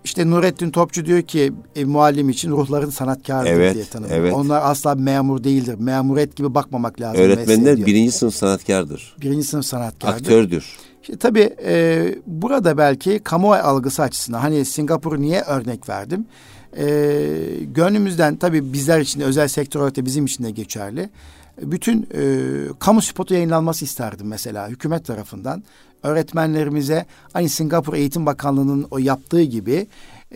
İşte Nurettin Topçu diyor ki e, muallim için ruhların sanatkarıdır evet, diye tanımlıyor. Evet. Onlar asla memur değildir. Memuret gibi bakmamak lazım. Öğretmenler birinci sınıf sanatkardır. Birinci sınıf sanatkardır. Aktördür. Şimdi tabii e, burada belki kamuoyu algısı açısından hani Singapur'u niye örnek verdim? E, gönlümüzden tabii bizler için de özel sektör olarak da bizim için de geçerli. Bütün e, kamu spotu yayınlanması isterdim mesela hükümet tarafından. Öğretmenlerimize hani Singapur Eğitim Bakanlığı'nın o yaptığı gibi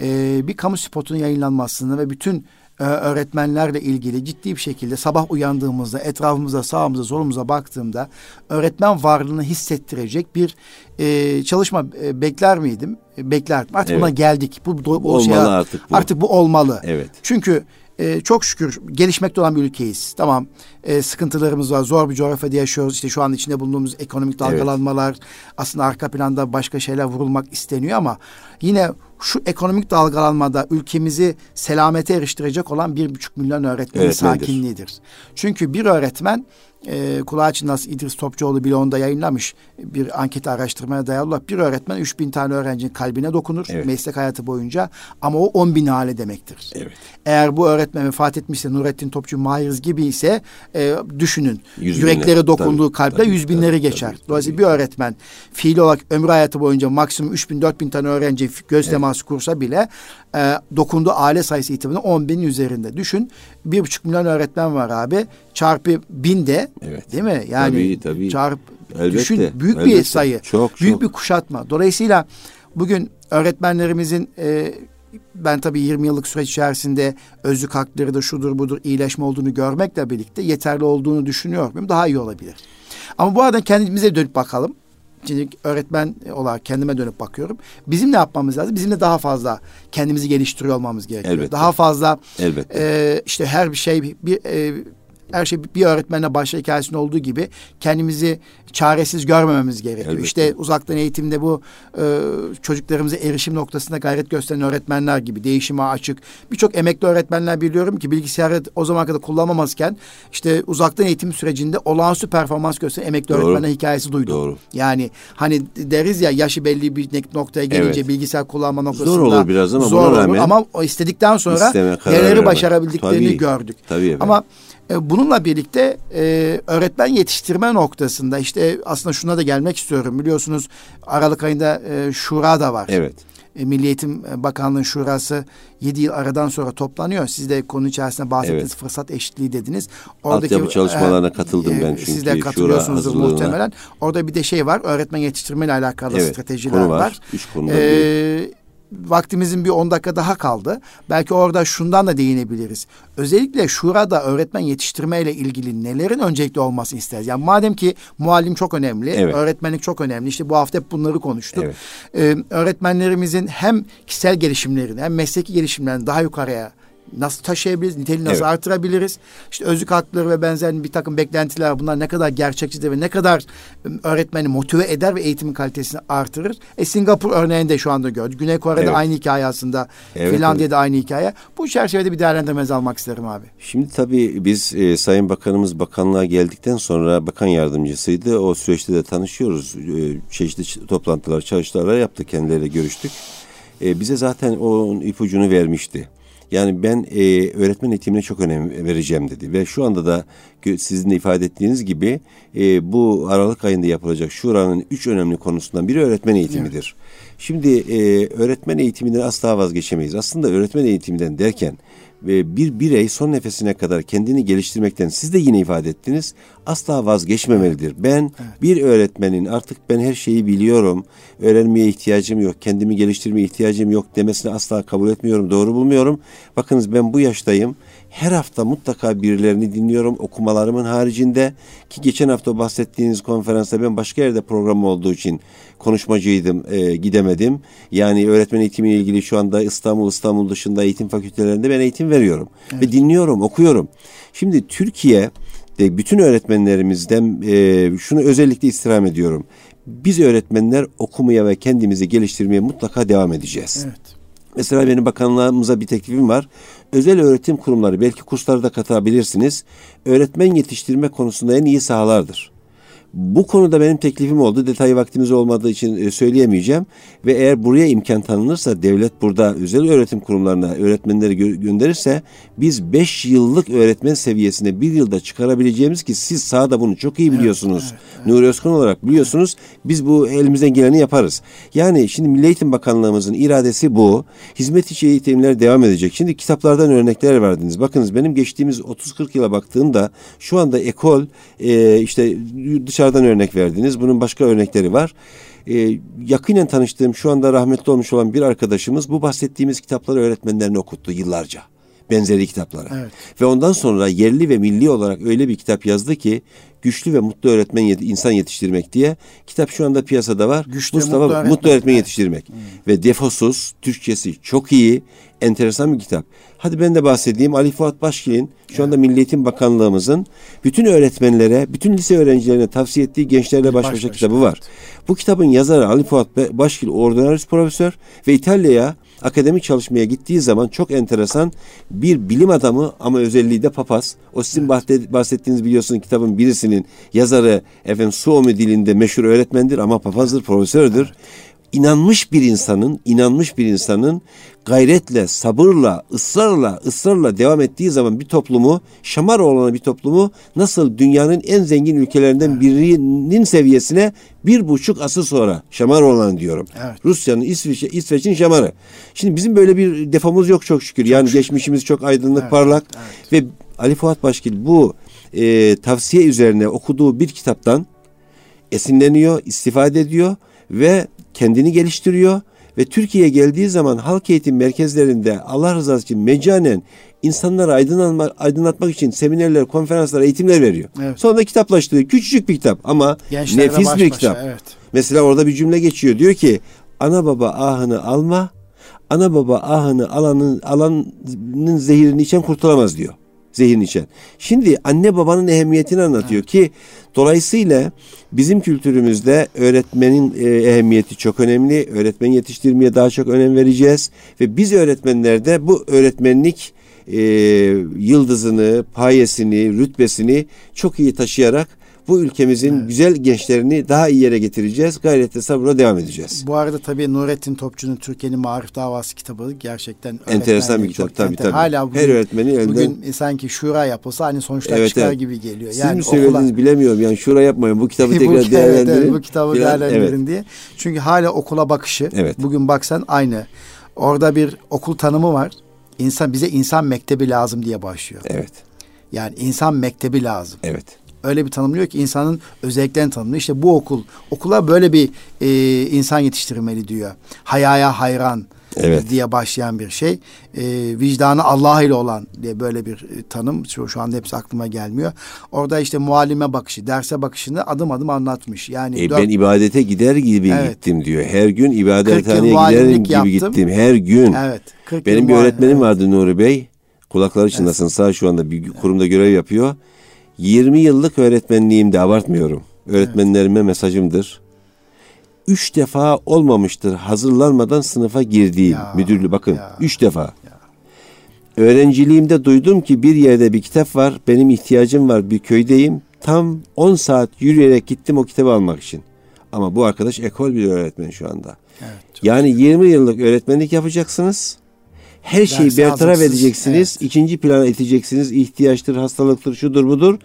e, bir kamu spotunun yayınlanmasını ve bütün e, öğretmenlerle ilgili ciddi bir şekilde sabah uyandığımızda etrafımıza sağımıza solumuza baktığımda öğretmen varlığını hissettirecek bir e, çalışma e, bekler miydim? E, beklerdim. Artık evet. buna geldik. Bu, bu olmalı şeye, artık bu. Artık bu olmalı. Evet. Çünkü e, çok şükür gelişmekte olan bir ülkeyiz. Tamam e, sıkıntılarımız var. Zor bir coğrafyada yaşıyoruz. İşte şu an içinde bulunduğumuz ekonomik dalgalanmalar evet. aslında arka planda başka şeyler vurulmak isteniyor ama yine şu ekonomik dalgalanmada ülkemizi selamete eriştirecek olan bir buçuk milyon öğretmenin sakinliğidir. Çünkü bir öğretmen e, kulağı çınlasın İdris Topçuoğlu bile onda yayınlamış bir anket araştırmaya dayalı olarak bir öğretmen 3000 tane öğrencinin kalbine dokunur evet. meslek hayatı boyunca ama o 10 bin hale demektir. Evet. Eğer bu öğretmen vefat etmişse Nurettin Topçu Mahiriz gibi ise e, düşünün yüz yürekleri binler, dokunduğu tabii, kalpte yüz binleri tabii, geçer. Tabii, Dolayısıyla tabii. bir öğretmen fiil olarak ömrü hayatı boyunca maksimum 3000 4000 tane öğrenci göz evet. teması kursa bile e, dokunduğu aile sayısı itibariyle 10 bin üzerinde. Düşün bir buçuk milyon öğretmen var abi çarpı bin de evet. değil mi? Yani tabii, tabii. çarp elbette, düşün büyük elbette. bir sayı. Çok, büyük çok. bir kuşatma. Dolayısıyla bugün öğretmenlerimizin e, ben tabii 20 yıllık süreç içerisinde özlük hakları da şudur budur iyileşme olduğunu görmekle birlikte yeterli olduğunu düşünüyorum. Daha iyi olabilir. Ama bu arada kendimize dönüp bakalım. Şimdi öğretmen olarak kendime dönüp bakıyorum. Bizim ne yapmamız lazım? Bizim de daha fazla kendimizi geliştiriyor olmamız gerekiyor. Elbette. Daha fazla Elbette. E, işte her bir şey bir e, her şey bir öğretmenle başla hikayesinde olduğu gibi kendimizi çaresiz görmememiz gerekiyor. Elbette. İşte uzaktan eğitimde bu e, çocuklarımıza erişim noktasında gayret gösteren öğretmenler gibi değişime açık. Birçok emekli öğretmenler biliyorum ki bilgisayarı o zaman kadar kullanamazken işte uzaktan eğitim sürecinde olağanüstü performans gösteren emekli Doğru. öğretmenler hikayesi duydum. Doğru. Yani hani deriz ya yaşı belli bir noktaya gelince evet. bilgisayar kullanma noktasında zor olur biraz ama zor olur. Ama istedikten sonra neleri başarabildiklerini Tabii. gördük. Tabii efendim. Ama e, bununla birlikte e, öğretmen yetiştirme noktasında işte aslında şuna da gelmek istiyorum. Biliyorsunuz Aralık ayında e, şura da var. Evet. E, Milli Eğitim Bakanlığı Şurası 7 yıl aradan sonra toplanıyor. Siz de konu içerisinde bahsettiğiniz evet. fırsat eşitliği dediniz. Oradaki Altyapı çalışmalarına e, katıldım ben çünkü. Siz de katılıyorsunuzdur muhtemelen. Orada bir de şey var. Öğretmen yetiştirme ile alakalı evet, stratejiler konu var. var. Üç konuda ee, vaktimizin bir 10 dakika daha kaldı. Belki orada şundan da değinebiliriz. Özellikle şurada öğretmen yetiştirme ile ilgili nelerin öncelikli olmasını isteriz. Yani madem ki muallim çok önemli, evet. öğretmenlik çok önemli. İşte bu hafta hep bunları konuştuk. Evet. Ee, öğretmenlerimizin hem kişisel gelişimlerini hem mesleki gelişimlerini daha yukarıya nasıl taşıyabiliriz, niteliği nasıl evet. artırabiliriz? İşte özlük hakları ve benzer bir takım beklentiler bunlar ne kadar gerçekçidir ve ne kadar öğretmeni motive eder ve eğitimin kalitesini artırır. E Singapur örneğinde şu anda gördük. Güney Kore'de evet. aynı hikaye aslında. Evet, Finlandiya'da evet. aynı hikaye. Bu çerçevede bir değerlendirmenizi almak isterim abi. Şimdi tabii biz e, Sayın Bakanımız bakanlığa geldikten sonra bakan yardımcısıydı. O süreçte de tanışıyoruz. E, çeşitli toplantılar, çalıştaylar yaptık. Kendileriyle görüştük. E, bize zaten o ipucunu vermişti. Yani ben e, öğretmen eğitimine çok önem vereceğim dedi ve şu anda da sizin de ifade ettiğiniz gibi e, bu Aralık ayında yapılacak şuranın üç önemli konusundan biri öğretmen eğitimidir. Evet. Şimdi e, öğretmen eğitiminden asla vazgeçemeyiz. Aslında öğretmen eğitiminden derken ve bir birey son nefesine kadar kendini geliştirmekten siz de yine ifade ettiniz asla vazgeçmemelidir. Ben evet. bir öğretmenin artık ben her şeyi biliyorum, öğrenmeye ihtiyacım yok, kendimi geliştirmeye ihtiyacım yok demesini asla kabul etmiyorum, doğru bulmuyorum. Bakınız ben bu yaştayım her hafta mutlaka birilerini dinliyorum okumalarımın haricinde ki geçen hafta bahsettiğiniz konferansta ben başka yerde program olduğu için konuşmacıydım e, gidemedim. Yani öğretmen eğitimiyle ilgili şu anda İstanbul İstanbul dışında eğitim fakültelerinde ben eğitim veriyorum evet. ve dinliyorum okuyorum. Şimdi Türkiye de bütün öğretmenlerimizden e, şunu özellikle istirham ediyorum. Biz öğretmenler okumaya ve kendimizi geliştirmeye mutlaka devam edeceğiz. Evet. Mesela benim bakanlığımıza bir teklifim var özel öğretim kurumları belki kurslarda da katabilirsiniz. Öğretmen yetiştirme konusunda en iyi sahalardır. Bu konuda benim teklifim oldu. Detay vaktimiz olmadığı için e, söyleyemeyeceğim. Ve eğer buraya imkan tanınırsa devlet burada özel öğretim kurumlarına öğretmenleri gö- gönderirse biz 5 yıllık öğretmen seviyesine bir yılda çıkarabileceğimiz ki siz sahada bunu çok iyi biliyorsunuz. Evet, evet, evet. Nuri Özkan olarak biliyorsunuz. Biz bu elimizden geleni yaparız. Yani şimdi Milli Eğitim Bakanlığımızın iradesi bu. Hizmet içi eğitimler devam edecek. Şimdi kitaplardan örnekler verdiniz. Bakınız benim geçtiğimiz 30-40 yıla baktığımda şu anda ekol e, işte dışarıdan örnek verdiniz. Bunun başka örnekleri var. Ee, yakinen tanıştığım şu anda rahmetli olmuş olan bir arkadaşımız bu bahsettiğimiz kitapları öğretmenlerine okuttu yıllarca benzeri kitapları. Evet. Ve ondan sonra yerli ve milli olarak öyle bir kitap yazdı ki güçlü ve mutlu öğretmen yet- insan yetiştirmek diye kitap şu anda piyasada var. Güçlü Mustafa mutlu öğretmen, mutlu öğretmen yetiştirmek. Hmm. Ve defosuz, Türkçesi çok iyi, enteresan bir kitap. Hadi ben de bahsedeyim. Ali Fuat Başkil'in şu anda Milli Eğitim Bakanlığımızın bütün öğretmenlere, bütün lise öğrencilerine tavsiye ettiği Gençlerle Baş Başa kitabı var. Bu kitabın yazarı Ali Fuat Başkil ordinaris profesör ve İtalya'ya akademik çalışmaya gittiği zaman çok enteresan bir bilim adamı ama özelliği de papaz. O sizin evet. bahsettiğiniz biliyorsunuz kitabın birisinin yazarı efendim Suomi dilinde meşhur öğretmendir ama papazdır, profesördür. Evet inanmış bir insanın, inanmış bir insanın gayretle, sabırla, ısrarla, ısrarla devam ettiği zaman bir toplumu, şamar olan bir toplumu nasıl dünyanın en zengin ülkelerinden birinin seviyesine bir buçuk asır sonra şamar olan diyorum. Evet. Rusya'nın, İsveç, İsveç'in şamarı. Şimdi bizim böyle bir defamız yok çok şükür. Çok yani şükür. geçmişimiz çok aydınlık, evet. parlak evet. ve Ali Fuat Başkil bu e, tavsiye üzerine okuduğu bir kitaptan esinleniyor, istifade ediyor ve kendini geliştiriyor ve Türkiye'ye geldiği zaman halk eğitim merkezlerinde Allah rızası için mecanen insanları aydınlatmak, aydınlatmak için seminerler, konferanslar, eğitimler veriyor. Evet. Sonra da kitaplaştırıyor. Küçücük bir kitap ama Gençlerde nefis baş bir kitap. evet. Mesela orada bir cümle geçiyor. Diyor ki ana baba ahını alma, ana baba ahını alanın alanın zehirini içen kurtulamaz diyor zehirini içen. Şimdi anne babanın ehemmiyetini anlatıyor evet. ki dolayısıyla bizim kültürümüzde öğretmenin e, ehemmiyeti çok önemli. Öğretmen yetiştirmeye daha çok önem vereceğiz ve biz öğretmenlerde bu öğretmenlik e, yıldızını, payesini, rütbesini çok iyi taşıyarak bu ülkemizin evet. güzel gençlerini daha iyi yere getireceğiz. Gayretle sabırla devam edeceğiz. Bu arada tabii Nurettin Topçu'nun Türkiye'nin Marif Davası kitabı gerçekten enteresan bir kitap tabii tabii. Hala bugün, Her öğretmenin elinden bugün sanki şura yapılsa hani sonuçlar evet, çıkar evet. gibi geliyor. Siz yani mi söylediniz okula... bilemiyorum. Yani şura yapmayın. Bu kitabı tekrar bu, değerlendirin. Evet, evet, bu kitabı Biraz, değerlendirin evet. diye. Çünkü hala okula bakışı. Evet. Bugün baksan aynı. Orada bir okul tanımı var. İnsan bize insan mektebi lazım diye başlıyor. Evet. Yani insan mektebi lazım. Evet öyle bir tanımlıyor ki insanın özelliklerini tanımlıyor. İşte bu okul, okula böyle bir e, insan yetiştirmeli diyor. Hayaya hayran evet. diye başlayan bir şey. E, vicdanı Allah ile olan diye böyle bir e, tanım. Şu, şu anda hepsi aklıma gelmiyor. Orada işte muallime bakışı, derse bakışını adım adım anlatmış. Yani e, dört, ben ibadete gider gibi evet. gittim diyor. Her gün ibadethaneye giderim gibi yaptım. gittim. Her gün. Evet. Benim bir öğretmenim evet. vardı Nuri Bey. Kulakları çınlasın evet. sağ şu anda bir kurumda görev yapıyor. 20 yıllık öğretmenliğimde abartmıyorum. Öğretmenlerime evet. mesajımdır. Üç defa olmamıştır hazırlanmadan sınıfa girdiğim ya, müdürlüğü bakın. Ya, üç defa. Ya. Öğrenciliğimde duydum ki bir yerde bir kitap var. Benim ihtiyacım var. Bir köydeyim. Tam 10 saat yürüyerek gittim o kitabı almak için. Ama bu arkadaş ekol bir öğretmen şu anda. Evet, yani 20 yıllık öğretmenlik yapacaksınız her şeyi bertaraf edeceksiniz. Evet. ikinci plana iteceksiniz. İhtiyaçtır, hastalıktır, şudur budur.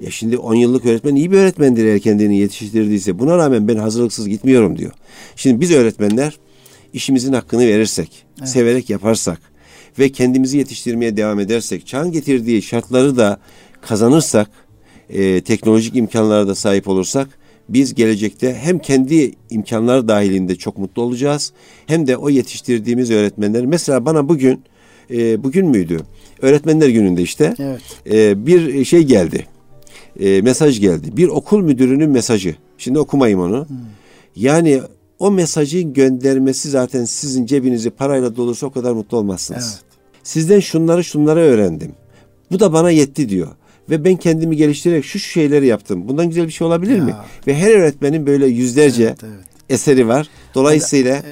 Ya şimdi 10 yıllık öğretmen iyi bir öğretmendir eğer kendini yetiştirdiyse. Buna rağmen ben hazırlıksız gitmiyorum diyor. Şimdi biz öğretmenler işimizin hakkını verirsek, evet. severek yaparsak ve kendimizi yetiştirmeye devam edersek, çağın getirdiği şartları da kazanırsak, e, teknolojik imkanlara da sahip olursak biz gelecekte hem kendi imkanlar dahilinde çok mutlu olacağız hem de o yetiştirdiğimiz öğretmenler mesela bana bugün e, bugün müydü? Öğretmenler gününde işte evet. e, bir şey geldi. E, mesaj geldi. Bir okul müdürünün mesajı. Şimdi okumayayım onu. Hmm. Yani o mesajın göndermesi zaten sizin cebinizi parayla dolursa o kadar mutlu olmazsınız. Evet. Sizden şunları şunları öğrendim. Bu da bana yetti diyor ve ben kendimi geliştirerek şu, şu şeyleri yaptım. Bundan güzel bir şey olabilir ya. mi? Ve her öğretmenin böyle yüzlerce evet, evet. eseri var. Dolayısıyla e,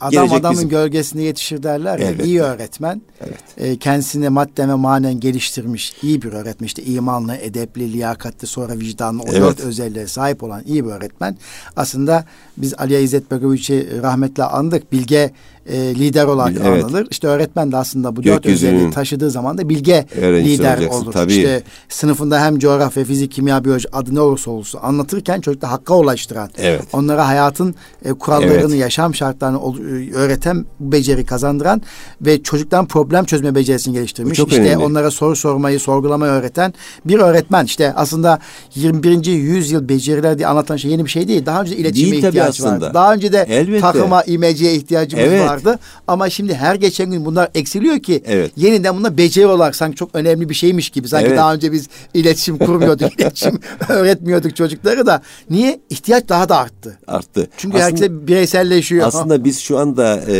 Adam adamın bizim. gölgesinde yetişir derler ya. Evet. İyi öğretmen. Evet. E, kendisini madden ve manen geliştirmiş iyi bir öğretmen. İşte imanlı, edepli, liyakatli, sonra vicdanlı, o evet. dört özelliğe sahip olan iyi bir öğretmen. Aslında biz Ali İzzet Begoviç'i rahmetle andık. Bilge e, lider olarak evet. anılır. İşte öğretmen de aslında bu dört özelliği taşıdığı zaman da bilge lider olur. Tabii. İşte sınıfında hem coğrafya, fizik, kimya, biyoloji adı ne olursa olsun anlatırken çocukta hakka ulaştıran, evet. onlara hayatın e, kurallarını, evet. yaşam şartlarını e, öğreten beceri kazandıran ve çocuktan problem çözme becerisini geliştirmiş. işte önemli. onlara soru sormayı, sorgulamayı öğreten bir öğretmen. İşte aslında 21. yüzyıl beceriler diye anlatan şey yeni bir şey değil. Daha önce iletişime değil, ihtiyaç vardı. Daha önce de Elbette. takıma, imeciye ihtiyacımız evet. var vardı. Ama şimdi her geçen gün bunlar eksiliyor ki evet. yeniden bunlar beceri olarak sanki çok önemli bir şeymiş gibi. Sanki evet. daha önce biz iletişim kurmuyorduk, iletişim öğretmiyorduk çocukları da. Niye? ihtiyaç daha da arttı. Arttı. Çünkü aslında, herkes bireyselleşiyor. Aslında biz şu anda e,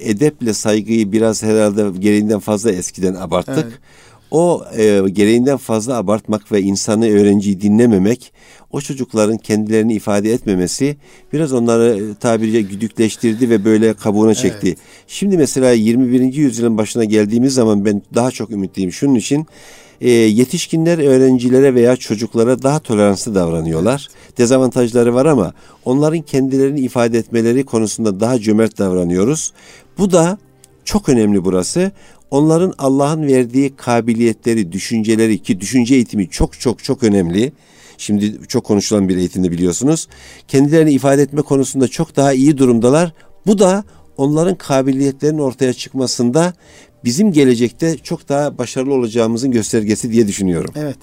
edeple saygıyı biraz herhalde gereğinden fazla eskiden abarttık. Evet. O e, gereğinden fazla abartmak ve insanı öğrenciyi dinlememek o çocukların kendilerini ifade etmemesi biraz onları e, tabiriyle güdükleştirdi ve böyle kabuğuna çekti. Evet. Şimdi mesela 21. yüzyılın başına geldiğimiz zaman ben daha çok ümitliyim. Şunun için e, yetişkinler öğrencilere veya çocuklara daha toleranslı davranıyorlar. Evet. Dezavantajları var ama onların kendilerini ifade etmeleri konusunda daha cömert davranıyoruz. Bu da çok önemli burası. Onların Allah'ın verdiği kabiliyetleri, düşünceleri ki düşünce eğitimi çok çok çok önemli. Şimdi çok konuşulan bir eğitimde biliyorsunuz. Kendilerini ifade etme konusunda çok daha iyi durumdalar. Bu da onların kabiliyetlerinin ortaya çıkmasında bizim gelecekte çok daha başarılı olacağımızın göstergesi diye düşünüyorum. Evet.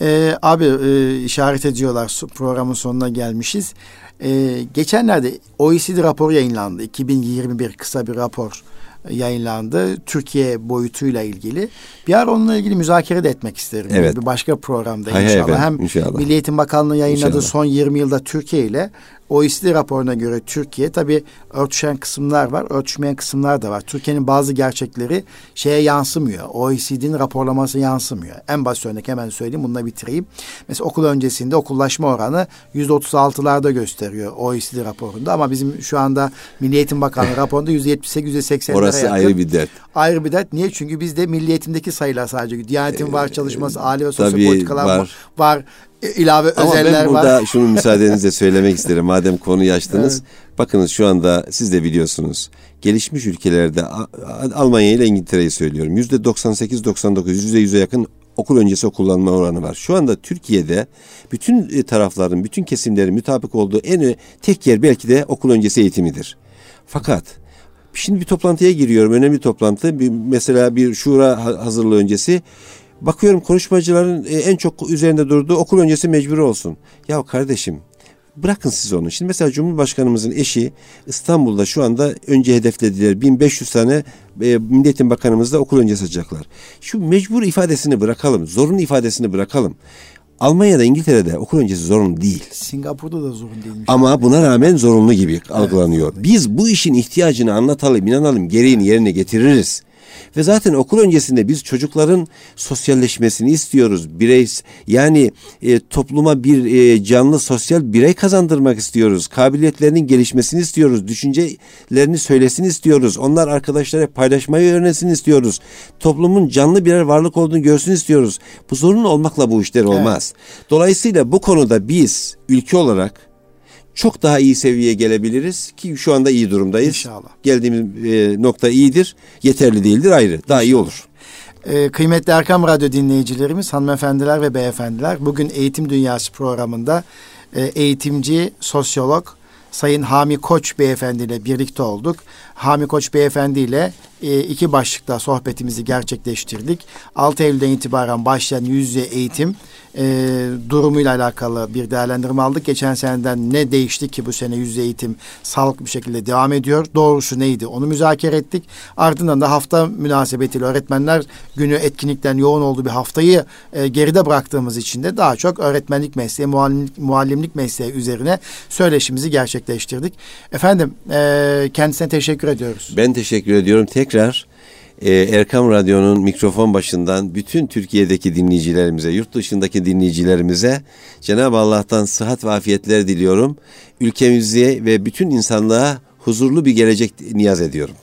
Ee, abi e, işaret ediyorlar programın sonuna gelmişiz. Ee, geçenlerde OECD raporu yayınlandı. 2021 kısa bir rapor yayınlandı. Türkiye boyutuyla ilgili. Bir ara onunla ilgili müzakere de etmek isterim. Evet. Bir başka programda hay inşallah. Hay Hem inşallah. Milli Eğitim Bakanlığı yayınladığı inşallah. son 20 yılda Türkiye ile OECD raporuna göre Türkiye tabii örtüşen kısımlar var, örtüşmeyen kısımlar da var. Türkiye'nin bazı gerçekleri şeye yansımıyor. OECD'nin raporlaması yansımıyor. En basit örnek hemen söyleyeyim, bununla bitireyim. Mesela okul öncesinde okullaşma oranı yüzde otuz altılarda gösteriyor OECD raporunda ama bizim şu anda Milli Eğitim Bakanlığı raporunda yüzde yetmiş sekiz, yüzde seksenlere Orası yakın. ayrı bir dert. Ayrı bir dert. Niye? Çünkü bizde Milli Eğitim'deki sayılar sadece. Diyanetin var çalışması, aile ve sosyal politikalar var. var ilave Ama özeller var. Ama ben burada var. şunu müsaadenizle söylemek isterim. Madem konuyu açtınız. Evet. Bakınız şu anda siz de biliyorsunuz. Gelişmiş ülkelerde Almanya ile İngiltere'yi söylüyorum. Yüzde 98-99, yüzde yüze yakın okul öncesi okullanma oranı var. Şu anda Türkiye'de bütün e, tarafların, bütün kesimlerin mütabık olduğu en tek yer belki de okul öncesi eğitimidir. Fakat şimdi bir toplantıya giriyorum. Önemli toplantı. Bir, mesela bir şura hazırlığı öncesi Bakıyorum konuşmacıların e, en çok üzerinde durduğu okul öncesi mecbur olsun. Ya kardeşim bırakın siz onu. Şimdi mesela Cumhurbaşkanımızın eşi İstanbul'da şu anda önce hedeflediler. 1500 tane e, Milliyetin Bakanımız da okul öncesi açacaklar. Şu mecbur ifadesini bırakalım. Zorunlu ifadesini bırakalım. Almanya'da, İngiltere'de okul öncesi zorunlu değil. Singapur'da da zorunlu değilmiş. Ama buna rağmen zorunlu gibi evet, algılanıyor. Evet. Biz bu işin ihtiyacını anlatalım, inanalım, gereğini yerine getiririz. Ve zaten okul öncesinde biz çocukların sosyalleşmesini istiyoruz. Birey yani e, topluma bir e, canlı sosyal birey kazandırmak istiyoruz. Kabiliyetlerinin gelişmesini istiyoruz. Düşüncelerini söylesin istiyoruz. Onlar arkadaşlara paylaşmayı öğrensin istiyoruz. Toplumun canlı birer varlık olduğunu görsün istiyoruz. Bu zorunlu olmakla bu işler olmaz. Evet. Dolayısıyla bu konuda biz ülke olarak çok daha iyi seviyeye gelebiliriz ki şu anda iyi durumdayız. İnşallah. Geldiğimiz e, nokta iyidir. Yeterli değildir ayrı. Daha iyi olur. Ee, kıymetli Erkam Radyo dinleyicilerimiz, hanımefendiler ve beyefendiler, bugün Eğitim Dünyası programında e, eğitimci, sosyolog, Sayın Hami Koç Beyefendi ile birlikte olduk. Hami Koç Beyefendi ile e, iki başlıkta sohbetimizi gerçekleştirdik. 6 Eylül'den itibaren başlayan yüz yüze eğitim e, durumuyla alakalı bir değerlendirme aldık. Geçen seneden ne değişti ki bu sene yüz yüze eğitim sağlıklı bir şekilde devam ediyor. Doğrusu neydi onu müzakere ettik. Ardından da hafta münasebetiyle öğretmenler günü etkinlikten yoğun olduğu bir haftayı e, geride bıraktığımız için de daha çok öğretmenlik mesleği, muallimlik, muallimlik mesleği üzerine söyleşimizi gerçekleştirdik. Efendim e, kendisine teşekkür ediyoruz. Ben teşekkür ediyorum. Tekrar e, Erkam Radyo'nun mikrofon başından bütün Türkiye'deki dinleyicilerimize, yurt dışındaki dinleyicilerimize Cenab-ı Allah'tan sıhhat ve afiyetler diliyorum. Ülkemize ve bütün insanlığa huzurlu bir gelecek niyaz ediyorum.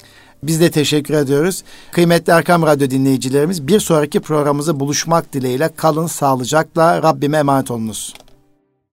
Biz de teşekkür ediyoruz. Kıymetli Erkam Radyo dinleyicilerimiz bir sonraki programımızda buluşmak dileğiyle kalın sağlıcakla Rabbime emanet olunuz.